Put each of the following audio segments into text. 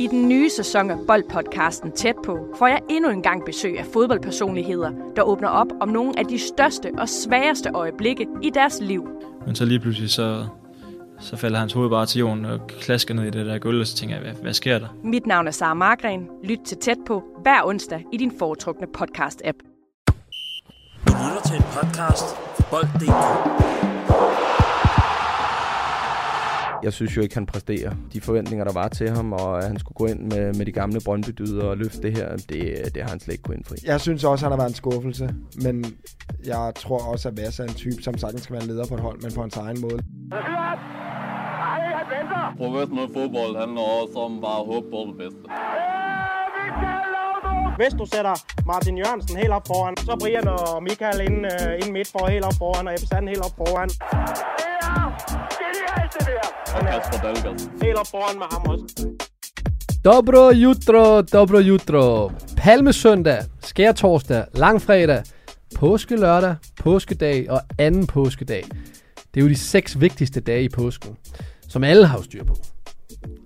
I den nye sæson af Boldpodcasten Tæt på får jeg endnu en gang besøg af fodboldpersonligheder, der åbner op om nogle af de største og sværeste øjeblikke i deres liv. Men så lige pludselig så, så falder hans hoved bare til jorden og klasker ned i det der gulv, og så tænker jeg, hvad, hvad sker der? Mit navn er Sara Margren. Lyt til Tæt på hver onsdag i din foretrukne podcast-app. Du lytter til en podcast fra Bold.dk. Jeg synes jo ikke, han præsterer. De forventninger, der var til ham, og at han skulle gå ind med, med de gamle brøndbydyder og løfte det her, det, det har han slet ikke kunnet indfri. Jeg synes også, han har været en skuffelse, men jeg tror også, at Vassa er en type, som sagtens skal være leder på et hold, men på hans egen måde. Professionel fodbold handler også om bare at håbe på det bedste. Hvis du sætter Martin Jørgensen helt op foran, så Brian og Michael ind, uh, ind midt for helt op foran, og Ebbe Sand helt op foran. Og Kasper Dahlgaard. Helt op foran med ham også. Dobro jutro, dobro jutro. Palmesøndag, skærtorsdag, langfredag, påskelørdag, påskedag og anden påskedag. Det er jo de seks vigtigste dage i påsken, som alle har styr på.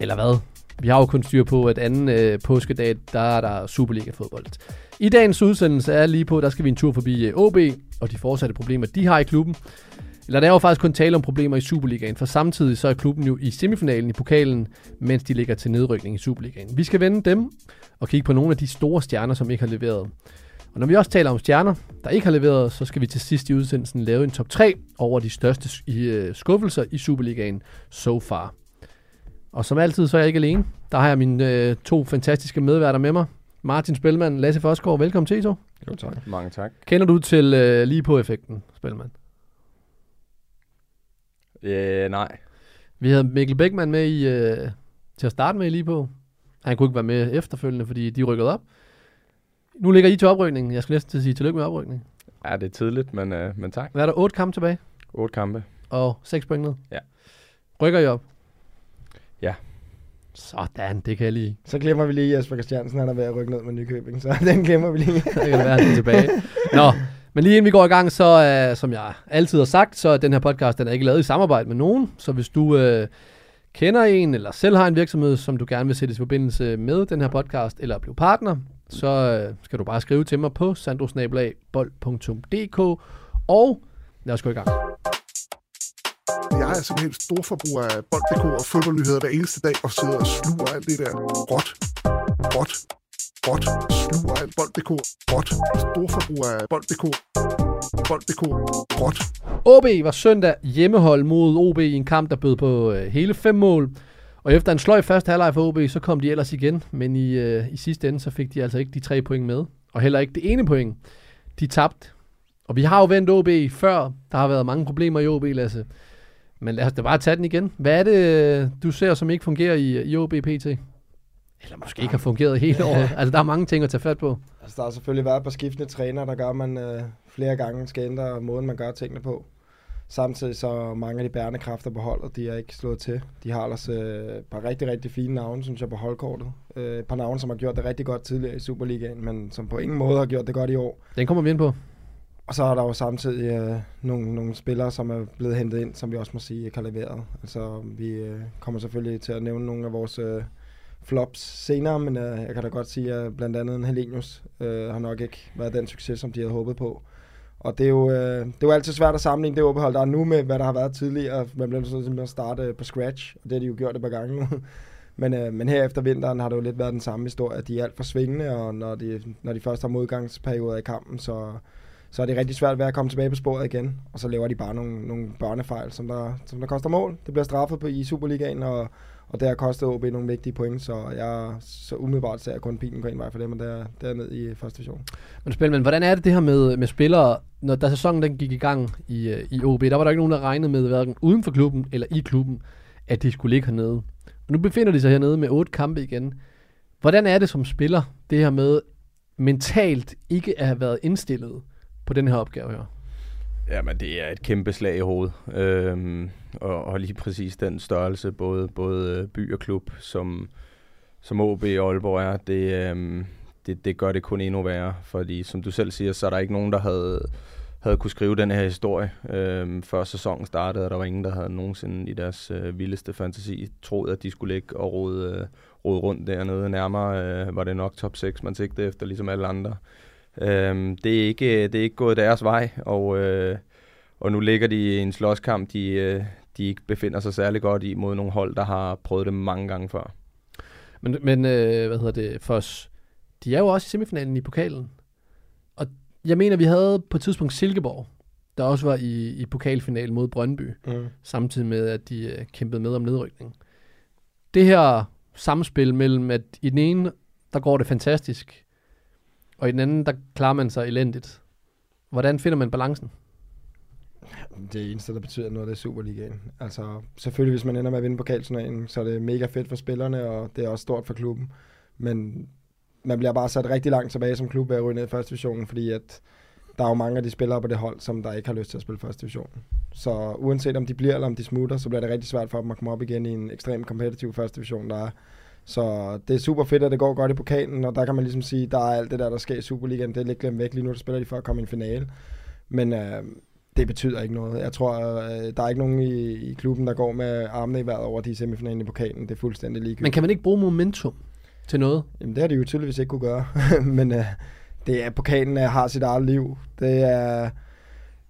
Eller hvad? Vi har jo kun styr på, at anden øh, påskedag, der er der Superliga-fodbold. I dagens udsendelse er lige på, der skal vi en tur forbi øh, OB og de fortsatte problemer, de har i klubben. Eller der er jo faktisk kun tale om problemer i Superligaen, for samtidig så er klubben jo i semifinalen i pokalen, mens de ligger til nedrykning i Superligaen. Vi skal vende dem og kigge på nogle af de store stjerner, som ikke har leveret. Og når vi også taler om stjerner, der ikke har leveret, så skal vi til sidst i udsendelsen lave en top 3 over de største i, uh, skuffelser i Superligaen so far. Og som altid, så er jeg ikke alene. Der har jeg mine uh, to fantastiske medværter med mig. Martin Spelman, Lasse Forsgaard, velkommen til I to. Jo, tak. Mange tak. Kender du til uh, lige på effekten, Spelman? Øh, nej. Vi havde Mikkel Beckmann med i, øh, til at starte med lige på. Han kunne ikke være med efterfølgende, fordi de rykkede op. Nu ligger I til oprykningen. Jeg skal næsten til at sige tillykke med oprykningen. Ja, det er tidligt, men, øh, men tak. Hvad er der? 8 kampe tilbage? Otte kampe. Og 6 point ned? Ja. Rykker I op? Ja. Sådan, det kan jeg lige. Så glemmer vi lige Jesper Christiansen, han er ved at rykke ned med Nykøbing, så den glemmer vi lige. Så kan det være, han er tilbage. Nå, men lige inden vi går i gang, så uh, som jeg altid har sagt, så er den her podcast, den er ikke lavet i samarbejde med nogen. Så hvis du uh, kender en, eller selv har en virksomhed, som du gerne vil sætte i forbindelse med den her podcast, eller blive partner, så uh, skal du bare skrive til mig på sandrosnabelagbold.dk og lad os gå i gang. Jeg er simpelthen stor forbruger af bold.dk og fodboldnyheder hver eneste dag, og sidder og sluger alt det der råt, råt, Bot. sluger af bold.dk, Bot. Storforbruger af bold.dk, bold.dk, Bot. OB var søndag hjemmehold mod OB i en kamp, der bød på øh, hele fem mål. Og efter en sløj første halvleg for OB, så kom de ellers igen. Men i, øh, i sidste ende, så fik de altså ikke de tre point med. Og heller ikke det ene point. De tabte. Og vi har jo vendt OB før. Der har været mange problemer i OB, Lasse. Men lad os da bare tage den igen. Hvad er det, øh, du ser, som ikke fungerer i, i OB PT? Eller måske ikke har fungeret hele året. Altså, der er mange ting at tage fat på. Altså, der har selvfølgelig været et par skiftende træner, der gør, at man øh, flere gange skal ændre måden, man gør tingene på. Samtidig så mange af de bærende kræfter på holdet, de er ikke slået til. De har ellers øh, et par rigtig, rigtig fine navne, synes jeg, på holdkortet. Øh, et par navne, som har gjort det rigtig godt tidligere i Superligaen, men som på ingen måde har gjort det godt i år. Den kommer vi ind på. Og så er der jo samtidig øh, nogle, nogle spillere, som er blevet hentet ind, som vi også må sige ikke har leveret. Altså, vi øh, kommer selvfølgelig til at nævne nogle af vores øh, flops senere, men øh, jeg kan da godt sige, at blandt andet en Helenius øh, har nok ikke været den succes, som de havde håbet på. Og det er jo, øh, det er jo altid svært at sammenligne det OB-hold, der er nu med, hvad der har været tidligere. Man bliver nødt til at starte øh, på scratch, og det har de jo gjort et par gange nu. Men, øh, men her efter vinteren har det jo lidt været den samme historie. at De er alt for svingende, og når de, når de først har modgangsperioder i kampen, så, så er det rigtig svært ved at komme tilbage på sporet igen. Og så laver de bare nogle, nogle børnefejl, som der, som der koster mål. Det bliver straffet på, i Superligaen, og, og det har kostet OB nogle vigtige point, så jeg så umiddelbart ser jeg kun pilen gå en vej for dem, og det er, det er ned i første division. Men spil, men hvordan er det det her med, med spillere, når da sæsonen den gik i gang i, øh, i OB, der var der ikke nogen, der regnede med, hverken uden for klubben eller i klubben, at de skulle ligge hernede. Og nu befinder de sig hernede med otte kampe igen. Hvordan er det som spiller, det her med mentalt ikke at have været indstillet på den her opgave her? Jamen, det er et kæmpe slag i hovedet. Øhm, og, og lige præcis den størrelse, både, både øh, by og klub, som, som OB og Aalborg er, det, øh, det, det gør det kun endnu værre. Fordi som du selv siger, så er der ikke nogen, der havde, havde kunne skrive den her historie, øhm, før sæsonen startede, og der var ingen, der havde nogensinde i deres øh, vildeste fantasi troet, at de skulle ligge og rode, øh, rode rundt dernede. Nærmere øh, var det nok top 6, man sigtede efter, ligesom alle andre. Øhm, det, er ikke, det er ikke gået deres vej, og, øh, og nu ligger de i en slåskamp, de, øh, de ikke befinder sig særlig godt i mod nogle hold, der har prøvet det mange gange før. Men, men øh, hvad hedder det, for os, de er jo også i semifinalen i pokalen. Og jeg mener, vi havde på et tidspunkt Silkeborg, der også var i, i pokalfinalen mod Brøndby, Mm. samtidig med, at de øh, kæmpede med om nedrykning. Det her samspil mellem, at i den ene, der går det fantastisk, og i den anden, der klarer man sig elendigt. Hvordan finder man balancen? Det eneste, der betyder noget, det er Superligaen. Altså, selvfølgelig, hvis man ender med at vinde pokalturneringen, så er det mega fedt for spillerne, og det er også stort for klubben. Men man bliver bare sat rigtig langt tilbage som klub ved at ryge ned i første divisionen, fordi at der er jo mange af de spillere på det hold, som der ikke har lyst til at spille første division. Så uanset om de bliver eller om de smutter, så bliver det rigtig svært for dem at komme op igen i en ekstremt kompetitiv første division, der er. Så det er super fedt, at det går godt i pokalen, og der kan man ligesom sige, der er alt det der, der sker i Superligaen, det er lidt glemt væk. Lige nu der spiller de for at komme i en finale. Men øh, det betyder ikke noget. Jeg tror, øh, der er ikke nogen i, i klubben, der går med armene i vejret over de semifinalen i pokalen. Det er fuldstændig ligegyldigt. Men kan man ikke bruge momentum til noget? Jamen, det har de jo tydeligvis ikke kunne gøre. Men øh, det er, pokalen øh, har sit eget liv. Det er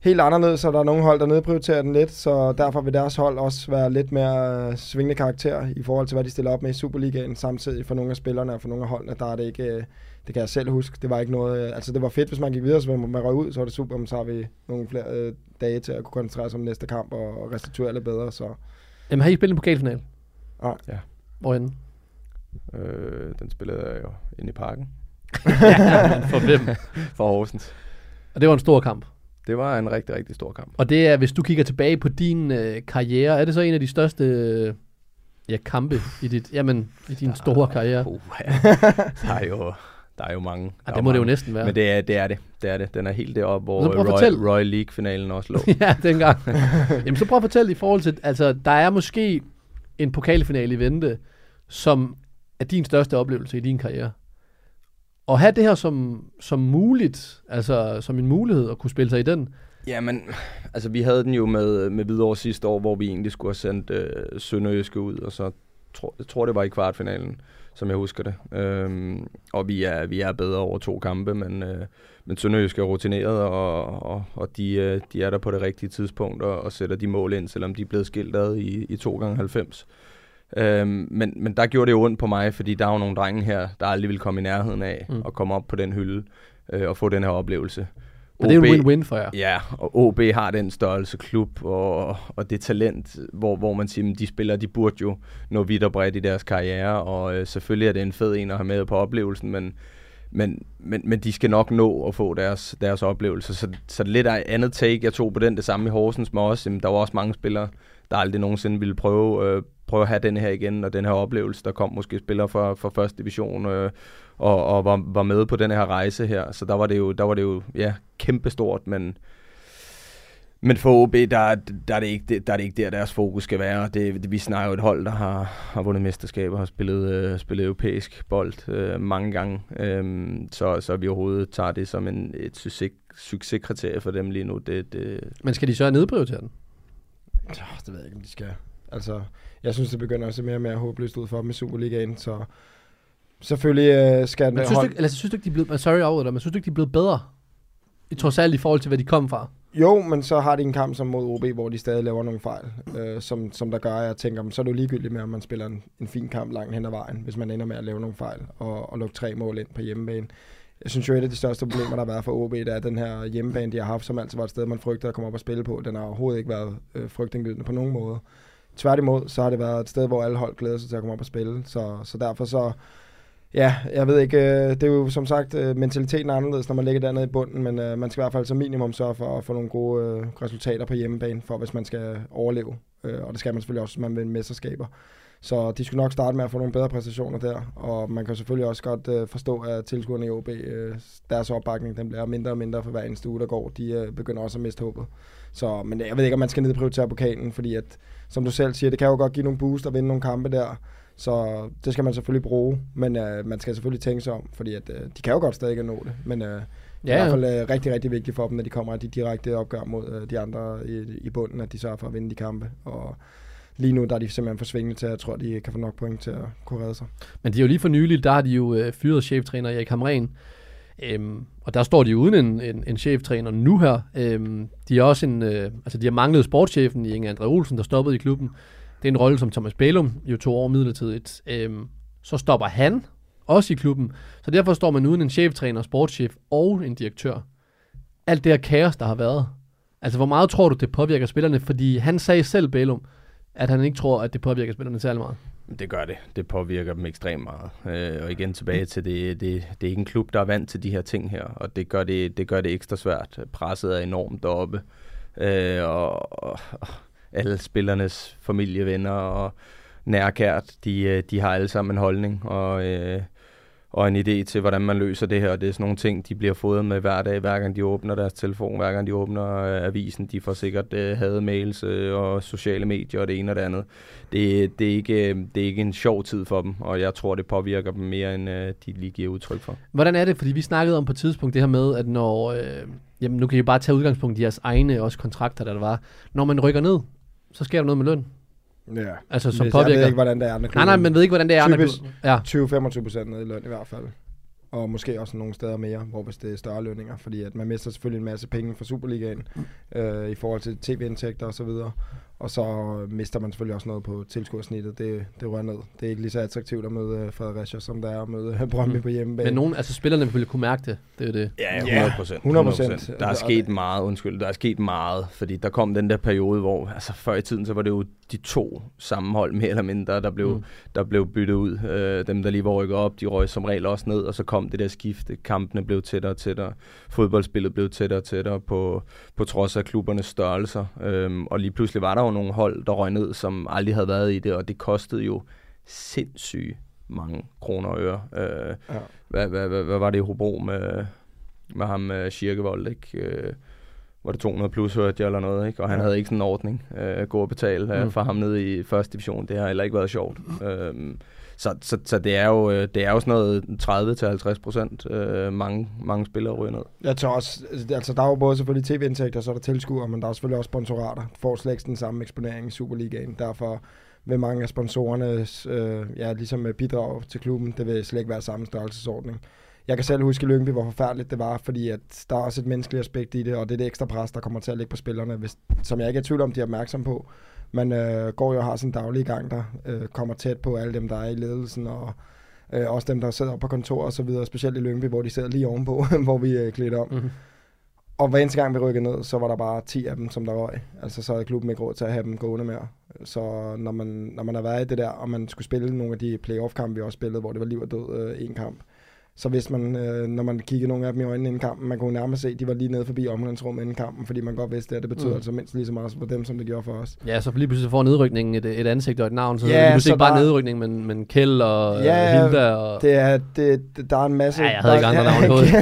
helt anderledes, så der er nogle hold, der nedprioriterer den lidt, så derfor vil deres hold også være lidt mere øh, svingende karakter i forhold til, hvad de stiller op med i Superligaen. Samtidig for nogle af spillerne og for nogle af holdene, der er det ikke... Øh, det kan jeg selv huske. Det var ikke noget... Øh, altså, det var fedt, hvis man gik videre, så man, man røg ud, så var det super, men så har vi nogle flere øh, dage til at kunne koncentrere sig om næste kamp og, og restituere lidt bedre, så... Jamen, har I spillet en pokalfinal? Nej. Ja. Hvorhenne? Øh, den spillede jeg jo inde i parken. ja, for hvem? For Horsens. Og det var en stor kamp. Det var en rigtig, rigtig stor kamp. Og det er, hvis du kigger tilbage på din øh, karriere, er det så en af de største øh, ja, kampe i, dit, jamen, i din store karriere? Uh, ja. der, er jo, der er jo mange. Ja, Der det må det jo mange. næsten være. Men det er, det er det. Det er det. Den er helt deroppe, hvor Så prøv at Roy, fortælle. Roy League-finalen også lå. ja, dengang. Jamen, så prøv at fortælle i forhold til, altså, der er måske en pokalfinale i vente, som er din største oplevelse i din karriere. Og have det her som, som muligt, altså som en mulighed at kunne spille sig i den. Jamen, altså vi havde den jo med, med Hvidovre sidste år, hvor vi egentlig skulle have sendt øh, Sønderjyske ud, og så tror, jeg tror det var i kvartfinalen, som jeg husker det. Øhm, og vi er, vi er bedre over to kampe, men, øh, men Sønderjyske er rutineret, og, og, og de, øh, de er der på det rigtige tidspunkt og, og sætter de mål ind, selvom de er blevet skilt ad i, i 2 gange 90 Øhm, men, men der gjorde det jo ondt på mig, fordi der er jo nogle drenge her, der aldrig ville komme i nærheden af Mm. mm. at komme op på den hylde øh, og få den her oplevelse. Men det er en OB win-win for jer. Ja, og OB har den størrelse klub og, og det talent, hvor, hvor man siger, at de spillere, de burde jo nå vidt og bredt i deres karriere, og øh, selvfølgelig er det en fed en at have med på oplevelsen, men, men, men, men de skal nok nå at få deres, deres oplevelse. Så, så lidt af andet take, jeg tog på den, det samme i Horsens med også, jamen, der var også mange spillere, der aldrig nogensinde ville prøve, øh, prøve at have den her igen, og den her oplevelse. Der kom måske spillere fra, fra første division, øh, og, og var, var med på den her rejse her. Så der var det jo, der var det jo ja, kæmpestort, men, men for OB, der, der, er det ikke, der er det ikke der, deres fokus skal være. Det, det, vi snakker jo et hold, der har, har vundet mesterskaber, har spillet, øh, spillet europæisk bold øh, mange gange. Øhm, så, så vi overhovedet tager det som en, et succes, succeskriterie for dem lige nu. Det, det, Men skal de så nedprioritere den? Ja, det ved jeg ikke, om de skal. Altså, jeg synes, det begynder se mere og mere håbløst ud for dem i Superligaen, så selvfølgelig øh, skal den Men synes du, ikke, eller, synes du ikke, de er blevet, sorry, dig, men synes du ikke, de er blevet bedre? I trods alt i forhold til, hvad de kom fra. Jo, men så har de en kamp som mod OB, hvor de stadig laver nogle fejl, øh, som, som der gør, at jeg tænker, så er det jo ligegyldigt med, om man spiller en, en fin kamp langt hen ad vejen, hvis man ender med at lave nogle fejl og, og lukke tre mål ind på hjemmebane. Jeg synes jo, et af de største problemer, der har været for OB, det er, den her hjemmebane, de har haft, som altid var et sted, man frygter at komme op og spille på, den har overhovedet ikke været øh, frygtindgydende på nogen måde. Tværtimod, så har det været et sted, hvor alle hold glæder sig til at komme op og spille, så, så derfor så, ja, jeg ved ikke, øh, det er jo som sagt, øh, mentaliteten er anderledes, når man ligger dernede i bunden, men øh, man skal i hvert fald som minimum sørge for at få nogle gode øh, resultater på hjemmebane, for hvis man skal overleve, øh, og det skal man selvfølgelig også, hvis man vil mesterskaber. Så de skulle nok starte med at få nogle bedre præstationer der, og man kan selvfølgelig også godt øh, forstå, at tilskuerne i OB, øh, deres opbakning, den bliver mindre og mindre for hver eneste uge, der går. De øh, begynder også at miste håbet. Så, men jeg ved ikke, om man skal nedprioritere pokalen, fordi at, som du selv siger, det kan jo godt give nogle boost og vinde nogle kampe der, så det skal man selvfølgelig bruge, men øh, man skal selvfølgelig tænke sig om, fordi at, øh, de kan jo godt stadig nå det, men øh, er Ja, i ja. hvert fald øh, rigtig, rigtig vigtigt for dem, når de kommer af de direkte opgør mod øh, de andre i, i bunden, at de sørger for at vinde de kampe. Og lige nu der er de simpelthen for svingende til, at jeg tror, de kan få nok point til at kunne redde sig. Men de er jo lige for nylig, der har de jo øh, fyret cheftræner Erik Hamren. Øhm, og der står de uden en, en, en cheftræner nu her. Øhm, de er også en, øh, altså de har manglet sportschefen i Inge Andre Olsen, der stoppede i klubben. Det er en rolle, som Thomas Bælum jo tog over midlertidigt. Øhm, så stopper han også i klubben. Så derfor står man uden en cheftræner, sportschef og en direktør. Alt det her kaos, der har været. Altså, hvor meget tror du, det påvirker spillerne? Fordi han sagde selv, Bælum, at han ikke tror, at det påvirker spillerne særlig meget. Det gør det. Det påvirker dem ekstremt meget. Øh, og igen tilbage til, det, det, det er ikke en klub, der er vant til de her ting her, og det gør det, det, gør det ekstra svært. Presset er enormt deroppe, øh, og, og, og alle spillernes familievenner og nærkært, de, øh, de har alle sammen en holdning, og, øh, og en idé til, hvordan man løser det her. Og det er sådan nogle ting, de bliver fodret med hver dag, hver gang de åbner deres telefon, hver gang de åbner øh, avisen. De får sikkert øh, hademails øh, og sociale medier og det ene og det andet. Det, det, er ikke, øh, det er ikke en sjov tid for dem, og jeg tror, det påvirker dem mere, end øh, de lige giver udtryk for. Hvordan er det? Fordi vi snakkede om på et tidspunkt det her med, at når... Øh, jamen, nu kan I bare tage udgangspunkt i jeres egne også kontrakter, der, der var. Når man rykker ned, så sker der noget med løn. Ja. Altså, som påvirker... Jeg ved ikke, hvordan det er andre Nej, nej, man ved ikke, hvordan det er andre klubber. Ja. 20-25 procent ned i løn i hvert fald. Og måske også nogle steder mere, hvor hvis det er større lønninger. Fordi at man mister selvfølgelig en masse penge fra Superligaen øh, i forhold til tv-indtægter osv. Og så mister man selvfølgelig også noget på tilskuersnittet. Det, det rører ned. Det er ikke lige så attraktivt at møde øh, Fredericia, som det er at møde øh, Brøndby på hjemmebane. Men nogen, altså spillerne ville kunne mærke det. Det er det. Ja, 100 Ja, procent. 100%. Der er sket meget, undskyld, der er sket meget, fordi der kom den der periode, hvor altså før i tiden, så var det jo de to sammenhold mere eller mindre, der blev, Mm. mm. der blev byttet ud. Øh, dem, der lige var rykket op, de røg som regel også ned, og så kom det der skifte. Kampene blev tættere og tættere. Fodboldspillet blev tættere og tættere på, på trods af klubbernes størrelser. Øhm, og lige pludselig var der jo nogle hold, der røg ned, som aldrig havde været i det, og det kostede jo sindssygt mange kroner og øre. Øh, Ja. hvad, hvad, hvad, hvad var det i Hobro med, med ham med Kirkevold, ikke? Øh, var det 200 plus, hørte jeg, eller noget, ikke? Og han Ja. havde ikke sådan en ordning. Øh, gå og betale øh, Mm. for ham nede i første division. Det har heller ikke været sjovt. Øhm, så, så, så det er jo øh, det er jo sådan noget 30-50 procent øh, mange, mange spillere ryger ned. Jeg tror også, altså, altså der er jo både selvfølgelig tv-indtægter, så er der tilskuere, men der er selvfølgelig også sponsorater. Får slet ikke den samme eksponering i Superligaen. Derfor vil mange af sponsorerne øh, ja, ligesom bidrag til klubben. Det vil slet ikke være samme størrelsesordning. Jeg kan selv huske i Lyngby, hvor forfærdeligt det var, fordi at der er også et menneskeligt aspekt i det, og det er det ekstra pres, der kommer til at ligge på spillerne, hvis, som jeg ikke er i tvivl om, de er opmærksom på. Man øh, går jo og har sin daglige gang der, øh, kommer tæt på alle dem, der er i ledelsen, og øh, også dem, der sidder oppe på kontor og så videre, specielt i Lyngby, hvor de sidder lige ovenpå, hvor vi er klædt om. Mhm. Og hver eneste gang vi rykkede ned, så var der bare 10 af dem, som der røg. Altså så havde klubben ikke råd til at have dem gående mere. Så når man, når man har været i det der, og man skulle spille nogle af de playoff-kampe, vi også spillede, hvor det var liv og død øh, en kamp, så hvis man, øh, når man kiggede nogle af dem i øjnene inden kampen, man kunne nærmest se, at de var lige nede forbi omklædningsrummet inden kampen, fordi man godt vidste, at det betød Mm. altså mindst lige så meget for dem, som det gjorde for os. Ja, så lige pludselig får nedrykningen et, et ansigt og et navn, så Ja, lige pludselig ikke bare der- nedrykning, men, men Kjeld og Ja, ja, Hilda og... Det er, det, det, der er en masse... Ja, jeg havde der, ikke andre navne på det.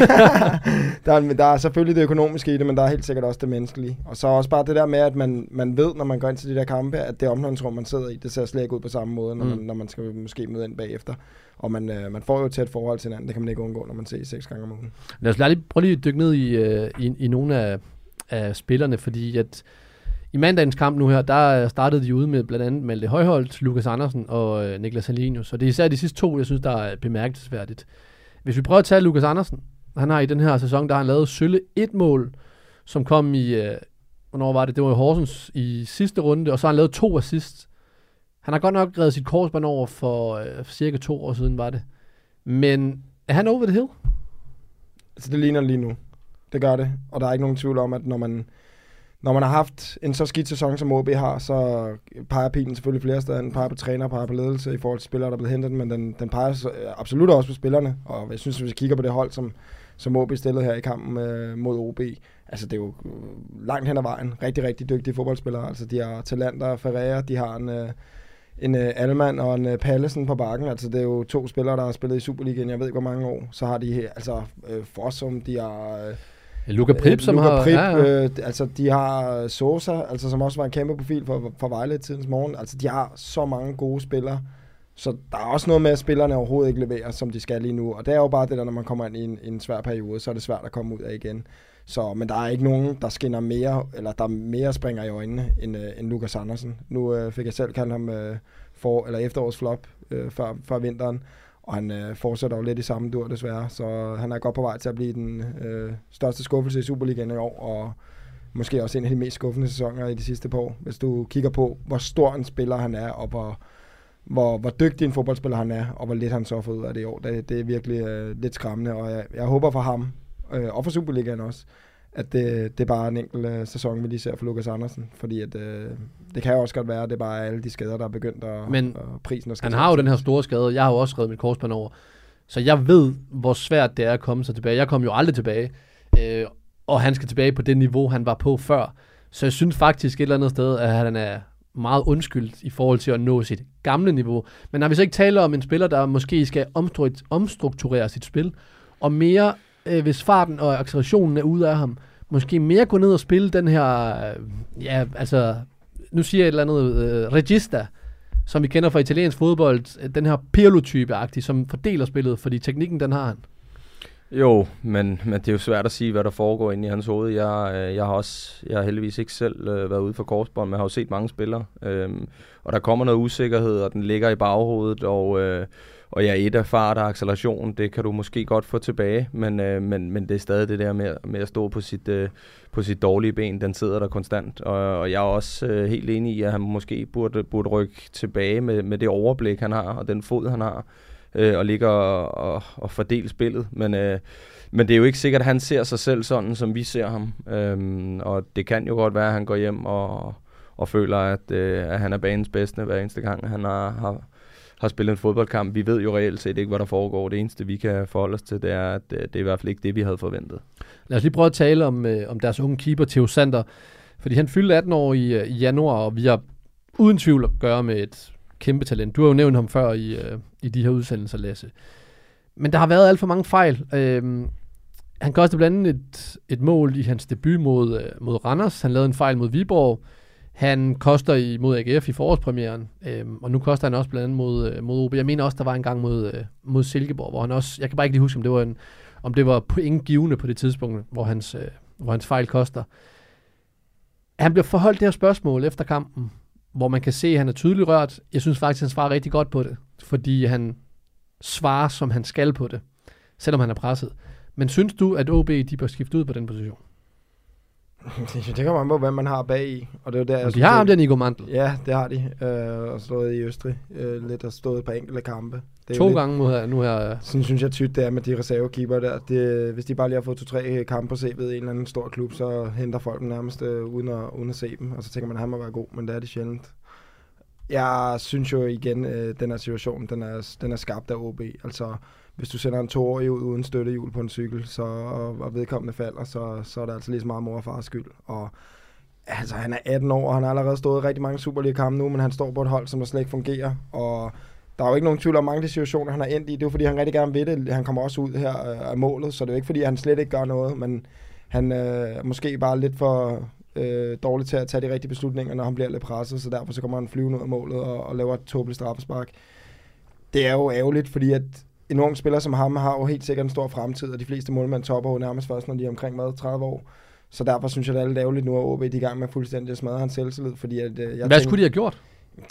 der, er, der er selvfølgelig det økonomiske i det, men der er helt sikkert også det menneskelige. Og så også bare det der med, at man, man ved, når man går ind til de der kampe, at det omklædningsrum, man sidder i, det ser slet ikke ud på samme måde, når, mm. man, når man skal måske møde ind bagefter. Og man, øh, man får jo et tæt forhold til hinanden, det kan man ikke undgå, når man ser seks gange om ugen. Lad os lige, prøve lige at dykke ned i, øh, i, i nogle af, af spillerne, fordi at i mandagens kamp nu her, der startede de ude med blandt andet Malte Højholdt, Lukas Andersen og øh, Niklas Salinius. Og det er især de sidste to, jeg synes, der er bemærkelsesværdigt. Hvis vi prøver at tage Lukas Andersen, han har i den her sæson, der har han lavet sølle et mål, som kom i, øh, hvornår var det? Det var i Horsens i sidste runde, og så har han lavet to assist. Han har godt nok reddet sit korsbånd over for øh, cirka to år siden, var det. Men er han over the hill? Altså det ligner lige nu. Det gør det. Og der er ikke nogen tvivl om, at når man, når man har haft en så skidt sæson, som OB har, så peger pilen selvfølgelig flere steder. Den peger på træner, peger på ledelse i forhold til spillere, der er blevet hentet, men den, den peger så- øh, absolut også på spillerne. Og jeg synes, hvis vi kigger på det hold, som, som OB stillede her i kampen øh, mod OB, altså det er jo øh, langt hen ad vejen. Rigtig, rigtig dygtige fodboldspillere. Altså de har talenter, Ferreira, de har en... Øh, en uh, Alman og en uh, Pallesen på bakken. Altså, det er jo to spillere, der har spillet i Superligaen, jeg ved ikke, hvor mange år. Så har de, altså, uh, Fossum, de har... Uh, Luca Prip, som Luka har... Prip, ja, ja. Øh, altså, de har Sosa, altså, som også var en kæmpe profil for, for Vejle tidens morgen. Altså, de har så mange gode spillere. Så der er også noget med, at spillerne overhovedet ikke leverer, som de skal lige nu. Og det er jo bare det der, når man kommer ind i en, en svær periode, så er det svært at komme ud af igen. Så, men der er ikke nogen, der skinner mere, eller der mere springer i øjnene end, øh, end Lukas Andersen. Nu øh, fik jeg selv kaldt ham øh, for, eller efterårsflop øh, før, før vinteren, og han øh, fortsætter jo lidt i samme dur desværre, så han er godt på vej til at blive den øh, største skuffelse i Superligaen i år, og måske også en af de mest skuffende sæsoner i de sidste par år, hvis du kigger på, hvor stor en spiller han er, og hvor, hvor, hvor dygtig en fodboldspiller han er, og hvor lidt han så får ud af det i år. Det, det er virkelig øh, lidt skræmmende, og jeg, jeg håber for ham, øh, og for Superligaen også, at det, det er bare en enkelt øh, sæson, vi lige ser for Lukas Andersen. Fordi at, øh, det kan jo også godt være, at det er bare alle de skader, der er begyndt, at, Men og prisen der skal Han har jo den her store skade. Jeg har jo også skrevet mit korsbånd over. Så jeg ved, hvor svært det er at komme sig tilbage. Jeg kom jo aldrig tilbage. Øh, og han skal tilbage på det niveau, han var på før. Så jeg synes faktisk et eller andet sted, at han er meget undskyldt i forhold til at nå sit gamle niveau. Men når vi så ikke taler om en spiller, der måske skal omstru- omstrukturere sit spil, og mere, øh, hvis farten og accelerationen er ude af ham, måske mere gå ned og spille den her, øh, ja, altså, nu siger jeg et eller andet, øh, regista, som vi kender fra italiensk fodbold, den her Pirlo-type-agtig, som fordeler spillet, fordi teknikken, den har han. Jo, men, men det er jo svært at sige, hvad der foregår inde i hans hoved. Jeg, øh, jeg har også, jeg har heldigvis ikke selv øh, været ude for korsbånd, men jeg har jo set mange spillere. Øhm, og der kommer noget usikkerhed, og den ligger i baghovedet, og, øh, og ja, et af fart og acceleration, det kan du måske godt få tilbage, men, øh, men, men det er stadig det der med, med at stå på sit, øh, på sit dårlige ben, den sidder der konstant. Og, og jeg er også øh, helt enig i, at han måske burde, burde rykke tilbage med, med det overblik, han har, og den fod, han har øh, og ligger og, og, og fordele spillet. Men, øh, men det er jo ikke sikkert, at han ser sig selv sådan, som vi ser ham. Øhm, og det kan jo godt være, at han går hjem og, og føler, at, øh, at han er banens bedste hver eneste gang, han har, har, har spillet en fodboldkamp. Vi ved jo reelt set ikke, hvad der foregår. Det eneste, vi kan forholde os til, det er, at øh, det er i hvert fald ikke det, vi havde forventet. Lad os lige prøve at tale om, øh, om deres unge keeper, Theo Sander. Fordi han fyldte 18 år i, øh, i januar, og vi har uden tvivl at gøre med et kæmpe talent. Du har jo nævnt ham før i, øh, i de her udsendelser, Lasse. Men der har været alt for mange fejl. Øh, han kostede blandt andet et, et mål i hans debut mod, øh, mod Randers. Han lavede en fejl mod Viborg. Han koster i, mod AGF i forårspremieren, øhm, og nu koster han også blandt andet mod, øh, mod OB. Jeg mener også, der var en gang mod, øh, mod Silkeborg, hvor han også, jeg kan bare ikke lige huske, om det var, en, om det var point givende på det tidspunkt, hvor hans, øh, hvor hans fejl koster. Han bliver forholdt det her spørgsmål efter kampen, hvor man kan se, at han er tydeligt rørt. Jeg synes faktisk, han svarer rigtig godt på det, fordi han svarer, som han skal på det, selvom han er presset. Men synes du, at OB de bør skifte ud på den position? det kommer an på, hvem man har bag i. Og det er der, jeg de synes, har ham der, Nico Mantel. Ja, det har de. Øh, og stået i Østrig. Øh, lidt og stået på enkelte kampe. Det er To lidt- gange mod her, nu her. Sådan synes jeg tydt, det er med de reservekeeper der. Det, hvis de bare lige har fået to-tre kampe på CV'et i en eller anden stor klub, så henter folk dem nærmest øh, uden, at, uden at se dem. Og så tænker man, at han må være god, men det er det sjældent. Jeg synes jo igen, øh, den her situation, den er, den er skabt af OB. Altså, hvis du sender en toårig ud uden støttehjul på en cykel, så, og, og vedkommende falder, så, så er det altså lige så meget mor og fars skyld. Og altså, han er 18 år, og han har allerede stået i rigtig mange Superliga-kampe nu, men han står på et hold, som der slet ikke fungerer. Og der er jo ikke nogen tvivl om mange af de situationer, han er endt i. Det er jo fordi, han rigtig gerne vil det. Han kommer også ud her øh, af målet, så det er jo ikke fordi, han slet ikke gør noget, men han øh, er måske bare lidt for øh, dårlig til at tage de rigtige beslutninger, når han bliver lidt presset, så derfor så kommer han flyvende ud af målet og, og laver et tåbeligt straffespark. Det er jo ærgerligt, fordi at en ung spiller som ham har jo helt sikkert en stor fremtid, og de fleste målmænd topper jo nærmest først, når de er omkring hvad, 30 år. Så derfor synes jeg, det er lidt ærgerligt nu, at OB de i gang med fuldstændig at smadre hans selvtillid, fordi at, øh, jeg Hvad skulle de have gjort?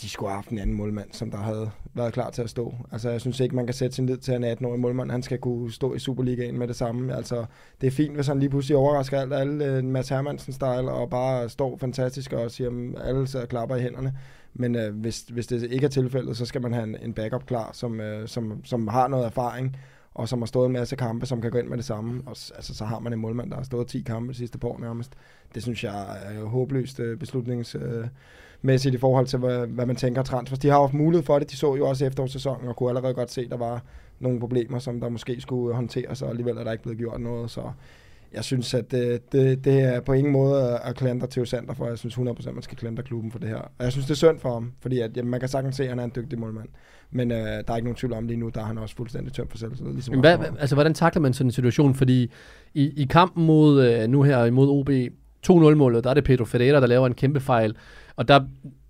de skulle have haft en anden målmand, som der havde været klar til at stå. Altså, jeg synes ikke, man kan sætte sin lid til en 18-årig målmand. Han skal kunne stå i Superligaen med det samme. Altså, det er fint, hvis han lige pludselig overrasker alt, alle øh, Mads Hermansen-style, og bare står fantastisk og siger, at alle sidder og klapper i hænderne. Men øh, hvis, hvis det ikke er tilfældet, så skal man have en, en backup klar, som, øh, som, som har noget erfaring, og som har stået en masse kampe, som kan gå ind med det samme. Og altså, så har man en målmand, der har stået 10 kampe de sidste par år nærmest. Det synes jeg er jo håbløst øh, beslutningsmæssigt Øh, i forhold til, hvad, hvad man tænker transfers. De har haft mulighed for det. De så jo også efterårssæsonen og kunne allerede godt se, at der var nogle problemer, som der måske skulle håndteres, og alligevel er der ikke blevet gjort noget. Så jeg synes, at det, det, det er på ingen måde at klandre Theo Sander for. Jeg synes 100% at man skal klandre klubben for det her. Og jeg synes, det er synd for ham, fordi at, jamen, man kan sagtens se, at han er en dygtig målmand. Men øh, der er ikke nogen tvivl om lige nu, der er han også fuldstændig tømt for selvtillid. Ligesom Hvad, også hvad, altså, hvordan takler man sådan en situation? Fordi i, i kampen mod, øh, nu her imod OB, 2-0-målet, der er det Pedro Ferreira, der laver en kæmpe fejl. Og der,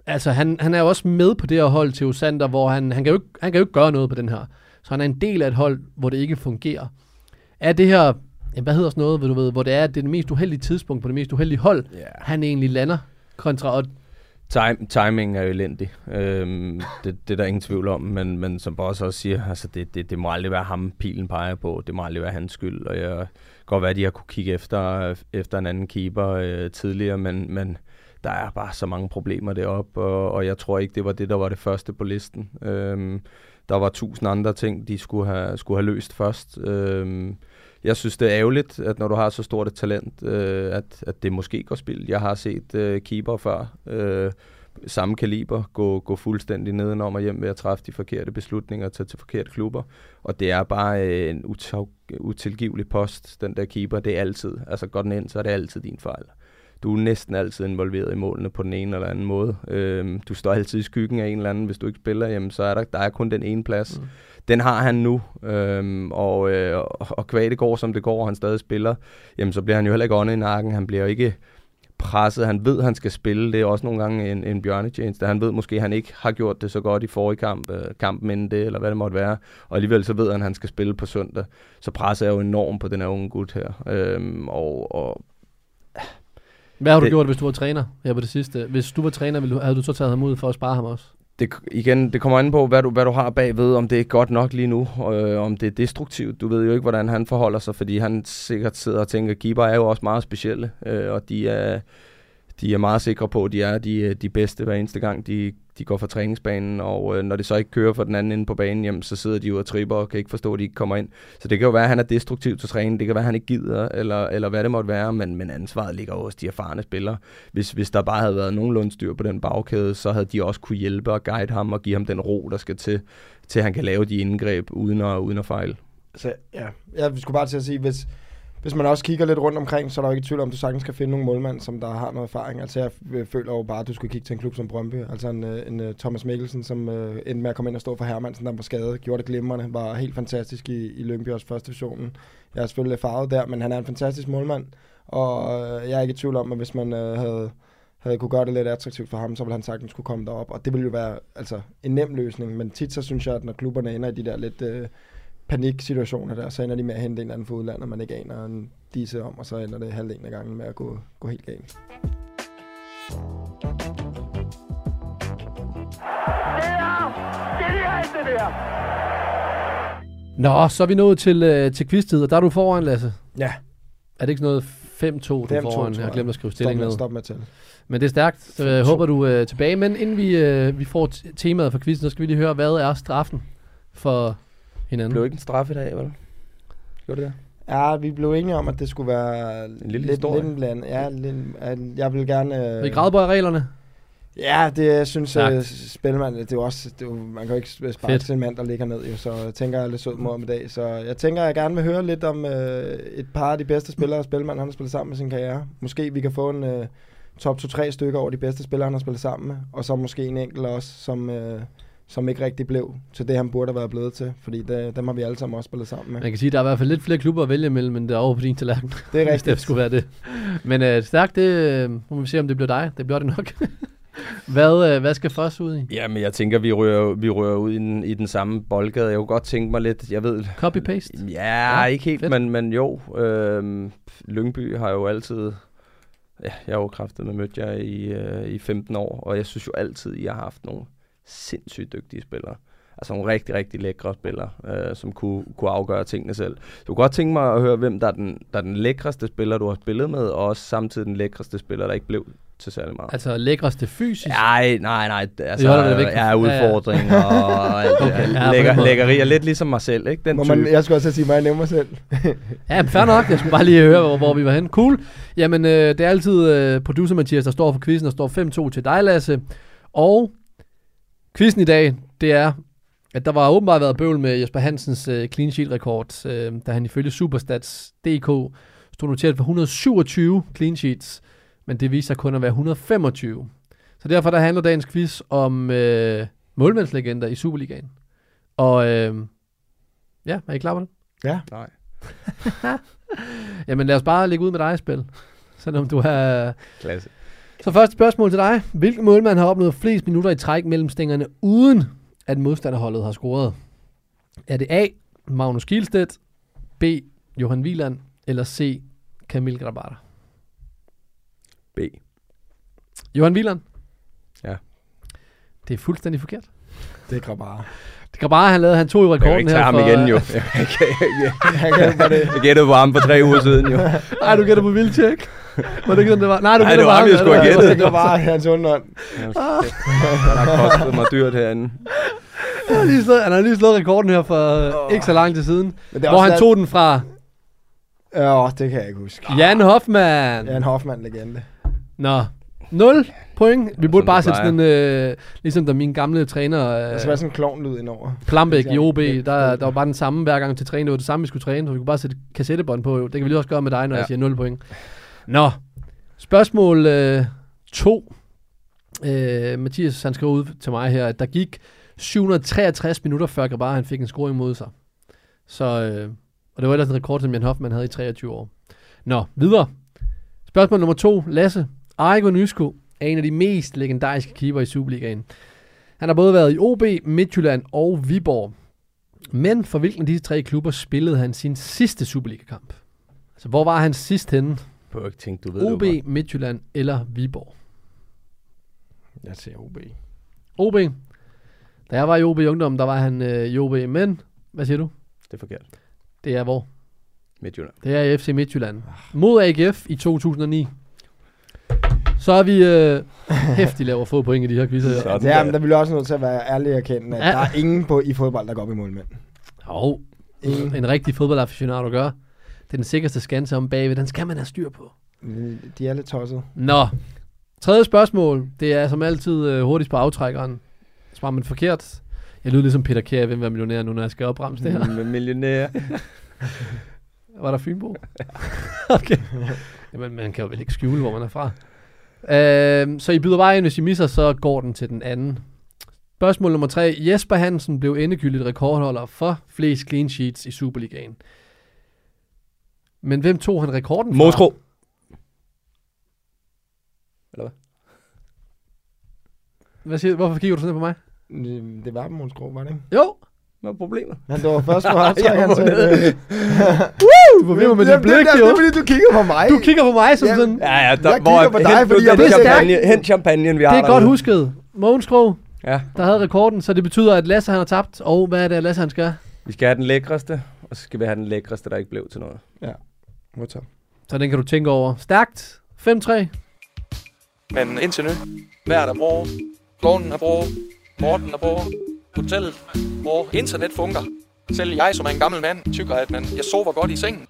altså, han, han er jo også med på det her hold til Sander, hvor han, han, kan jo ikke, han kan jo ikke gøre noget på den her. Så han er en del af et hold, hvor det ikke fungerer. Er det her jamen, hvad hedder sådan noget, du ved, hvor det er, at det er det mest uheldige tidspunkt på det mest uheldige hold, Ja. han egentlig lander kontra, og Time, timing er jo elendig. Øhm, det, det er der ingen tvivl om, men, men som Boss også siger, altså det, det, det må aldrig være ham, pilen peger på. Det må aldrig være hans skyld. Og jeg kan godt være, at de har kunne kigge efter, efter en anden keeper øh, tidligere, men, men der er bare så mange problemer deroppe, og, og jeg tror ikke, det var det, der var det første på listen. Øhm, der var tusind andre ting, de skulle have, skulle have løst først. Øhm, jeg synes, det er ærgerligt, at når du har så stort et talent, øh, at, at det måske går spild. Jeg har set øh, keeper før, øh, samme kaliber, gå, gå fuldstændig nedenom og hjem ved at træffe de forkerte beslutninger og tage til forkerte klubber. Og det er bare øh, en utag, utilgivelig post, den der keeper. Det er altid. Altså går den ind, så er det altid din fejl. Du er næsten altid involveret i målene på den ene eller anden måde. Øh, du står altid i skyggen af en eller anden. Hvis du ikke spiller, jamen, så er der, der er kun den ene plads. Mm. Den har han nu, øhm, og, øh, og, kvad det går, som det går, og han stadig spiller, jamen så bliver han jo heller ikke åndet i nakken. Han bliver jo ikke presset. Han ved, han skal spille. Det er også nogle gange en, en bjørnetjeneste. Han ved måske, han ikke har gjort det så godt i forrige kamp, øh, kampen inden det, eller hvad det måtte være. Og alligevel så ved han, han skal spille på søndag. Så presser jeg jo enormt på den her unge gut her. Øhm, og, og hvad har du Det- gjort, hvis du var træner her på det sidste? Hvis du var træner, ville du, havde du så taget ham ud for at spare ham også? Det, igen, det kommer an på, hvad du, hvad du har bagved, om det er godt nok lige nu, øh, om det er destruktivt. Du ved jo ikke, hvordan han forholder sig, fordi han sikkert sidder og tænker, keeper er jo også meget specielle, øh, og de er, de er meget sikre på, at de er de, øh, de bedste hver eneste gang, de, de går fra træningsbanen, og øh, når det så ikke kører for den anden inde på banen, jamen, så sidder de jo og tripper og kan ikke forstå, at de ikke kommer ind. Så det kan jo være, at han er destruktiv til træning, det kan være, at han ikke gider, eller, eller hvad det måtte være, men, men ansvaret ligger hos de erfarne spillere. Hvis, hvis der bare havde været nogenlunde styr på den bagkæde, så havde de også kunne hjælpe og guide ham og give ham den ro, der skal til, til han kan lave de indgreb uden at, uden at fejle. Så ja, jeg skulle bare til at sige, hvis, hvis man også kigger lidt rundt omkring, så er der jo ikke tvivl om, at du sagtens kan finde nogle målmænd, som der har noget erfaring. Altså jeg føler jo bare, at du skulle kigge til en klub som Brøndby. Altså en, øh, en øh, Thomas Mikkelsen, som øh, endte med at komme ind og stå for Hermansen, der var skadet, gjorde det glimrende, var helt fantastisk i, i Lyngby også første divisionen. Jeg er selvfølgelig lidt farvet der, men han er en fantastisk målmand, og øh, jeg er ikke i tvivl om, at hvis man øh, havde havde kunne gøre det lidt attraktivt for ham, så ville han sagtens kunne komme derop. Og det ville jo være altså, en nem løsning, men tit så synes jeg, at når klubberne ender i de der lidt øh, paniksituationer der, så ender de med at hente en eller anden fra udlandet, man ikke aner en disse om, og så ender det halvdelen af gangen med at gå, gå helt galt. Nå, så er vi nået til, øh, til quiz-tid, og der er du foran, Lasse. Ja. Er det ikke sådan noget 5-2, du er 5-2, foran? Jeg har jeg. glemt at skrive stilling med, ned. stop med at tælle. Men det er stærkt. Så jeg håber, du er tilbage. Men inden vi, øh, vi får t- temaet for quizzen, så skal vi lige høre, hvad er straffen for Det hinanden? blev ikke en straf i dag, vel? Gjorde det det? Ja, vi blev enige om, at det skulle være En lille lidt, historie. lidt en bland. Ja, lidt, jeg vil gerne... Vil I gradbøje reglerne? Ja, det jeg synes uh, Spellemann, det er jo også, det er jo, man kan jo ikke sparke til en mand, der ligger ned, jo, så jeg tænker, jeg er lidt sød mod ham i dag. Så jeg tænker, jeg gerne vil høre lidt om uh, et par af de bedste spillere, Spellemann han har spillet sammen med sin karriere. Måske vi kan få en uh, top 2-3 stykker over de bedste spillere, han har spillet sammen med, og så måske en enkelt også, som, uh, som ikke rigtig blev til det, han burde have været blevet til, fordi det, dem har vi alle sammen også spillet sammen med. Man kan sige, at der er i hvert fald lidt flere klubber at vælge imellem, end der er over på din tallerken. Det er Hvis det rigtigt. skulle være det. Men øh, stærkt, det øh, må vi se, om det bliver dig. Det bliver det nok. hvad, øh, hvad skal først ud i? Ja, men jeg tænker, vi rører, vi rører ud i den, i den samme boldgade. Jeg kunne godt tænke mig lidt, jeg ved... Copy-paste? Ja, Ja, ikke helt, fedt. men, men jo. Øhm, Lyngby har jo altid... Ja, jeg har jo kraftet med mødt jer i, øh, i 15 år, og jeg synes jo altid, I har haft nogle sindssygt dygtige spillere. Altså nogle rigtig, rigtig lækre spillere, øh, som kunne, kunne afgøre tingene selv. Så jeg kunne godt tænke mig at høre, hvem der er, den, der er den lækreste spiller, du har spillet med, og også samtidig den lækreste spiller, der ikke blev til særlig meget. Altså lækreste fysisk? Nej, nej, nej. Altså, det væk fra- Ja, Ja, ja. udfordring og alt Okay, ja, ja, lækker, lækkerier. Lidt ligesom mig selv, ikke? Den Må type. man, jeg skulle også sige, mig nævne mig selv. Ja, fair nok. Jeg skulle bare lige høre, hvor, hvor vi var henne. Cool. Jamen, øh, det er altid øh, producer Mathias, der står for quizzen, og står 5-2 til dig, Lasse. Og quizzen i dag, det er, at der var åbenbart været bøvl med Jesper Hansens øh, clean sheet rekord, øh, da han ifølge Superstats.dk stod noteret for 127 clean sheets, men det viser sig kun at være 125. Så derfor der handler dagens quiz om øh, målmandslegender i Superligaen. Og øh, ja, er I klar på det? Ja. Nej. Jamen lad os bare lægge ud med dig i spil. Selvom du er... Klasse. Så første spørgsmål til dig. Hvilken målmand har opnået flest minutter i træk mellem stængerne, uden at modstanderholdet har scoret? Er det A. Magnus Kielstedt, B. Johan Wieland, eller C. Kamil Grabara? B. Johan Wieland? Ja. Det er fuldstændig forkert. Det er Grabara. Grabara, han lavede, han tog jo Jeg kan rekorden ikke tage her ham for... igen, jo. Jeg, jeg, jeg, Han kan bare det. jeg gættede på ham for tre uger siden, jo. Ej, du gætter på Vildtjek. Var det ikke sådan, det var? Nej, du Nej, det var ham, jeg skulle have ja, det var- gættet. Det var bare hans underånd. Han har kostet mig dyrt herinde. Han har lige slået, han har lige slået rekorden her for oh. ikke så lang tid siden. Hvor han tog den fra Ja, det kan jeg ikke huske. Jan Hoffmann. Ja, en Hoffmann-legende. Nå, 0 point. Vi burde bare sætte sådan en, øh, ligesom da min gamle træner, Der skal være øh, sådan en klovnlyd indover. Plambæk i OB, der, der var bare den samme hver gang til træning. Det var det samme, vi skulle træne, så vi kunne bare sætte kassettebånd på. jo. Det kan vi lige også gøre med dig, når. Ja. jeg siger 0 point. Nå, spørgsmål øh, 2. Øh, Mathias, han skrev ud til mig her, at der gik 763 minutter, før Grabar han fik en scoring mod sig. Så, øh, og det var ellers en rekord, som Jan Hoffmann havde i 23 år. Nå, videre. Spørgsmål nummer 2. Lasse. Arrigo Nysko er en af de mest legendariske keeper i Superligaen. Han har både været i OB, Midtjylland og Viborg. Men for hvilken af disse tre klubber spillede han sin sidste Superliga-kamp? Altså, hvor var han sidst henne? På ikke tænke, du ved OB, det Midtjylland eller Viborg? Jeg siger OB. OB. Da jeg var i OB i ungdommen, der var han øh, i OB. Men, hvad siger du? Det er forkert. Det er hvor? Midtjylland. Det er FC Midtjylland. Mod AGF i 2009. Så er vi øh, hæftig laver få point i de her quizzer. her. Sådan Ja, der. men der vil jeg også nødt til at være ærlig og erkende, at Ja. der er ingen på, i fodbold, der går op i målmænd. Jo, Ingen. en rigtig fodboldaficionado gør. Det er den sikreste skanse om bagved. Den skal man have styr på. De er lidt tosset. Nå, tredje spørgsmål. Det er som altid øh, hurtigst på aftrækkeren. Svarer man forkert. Jeg lyder ligesom Peter Kjær, hvem er millionær nu, når jeg skal opremse det her. Med millionær. Var der Fynbo? okay. Jamen, man kan jo vel ikke skjule, hvor man er fra. Øh, så I byder bare ind, hvis I misser, så går den til den anden. Spørgsmål nummer tre. Jesper Hansen blev endegyldigt rekordholder for flest clean sheets i Superligaen. Men hvem tog han rekorden fra? Moskro. Hvad siger, hvorfor kigger du sådan på mig? Det, det var Grå, var det ikke? Jo, Hvad er problemet? Men det var først på aftrækkeren. var så- nede. du var ved med det, dit blik, det, det, jo. det, er fordi, du kigger på mig. Du kigger på mig som Ja, sådan. Ja, ja, der, Jeg hvor, kigger på dig, hent fordi jeg ved- champagne, hent champagne, vi har Det er godt husket. Mogens Krog, Ja, der havde rekorden, så det betyder, at Lasse han har tabt. Og hvad er det, Lasse han skal? vi skal have den lækreste, og så skal vi have den lækreste, der ikke blev til noget. Modtaget. Så den kan du tænke over. Stærkt. 5-3. Men indtil nu, vejret er bra, klonen er bra, Morten er bra, hotellet bra, internet fungerer. Selv jeg, som er en gammel mand, tykker, at man, jeg sover godt i sengen.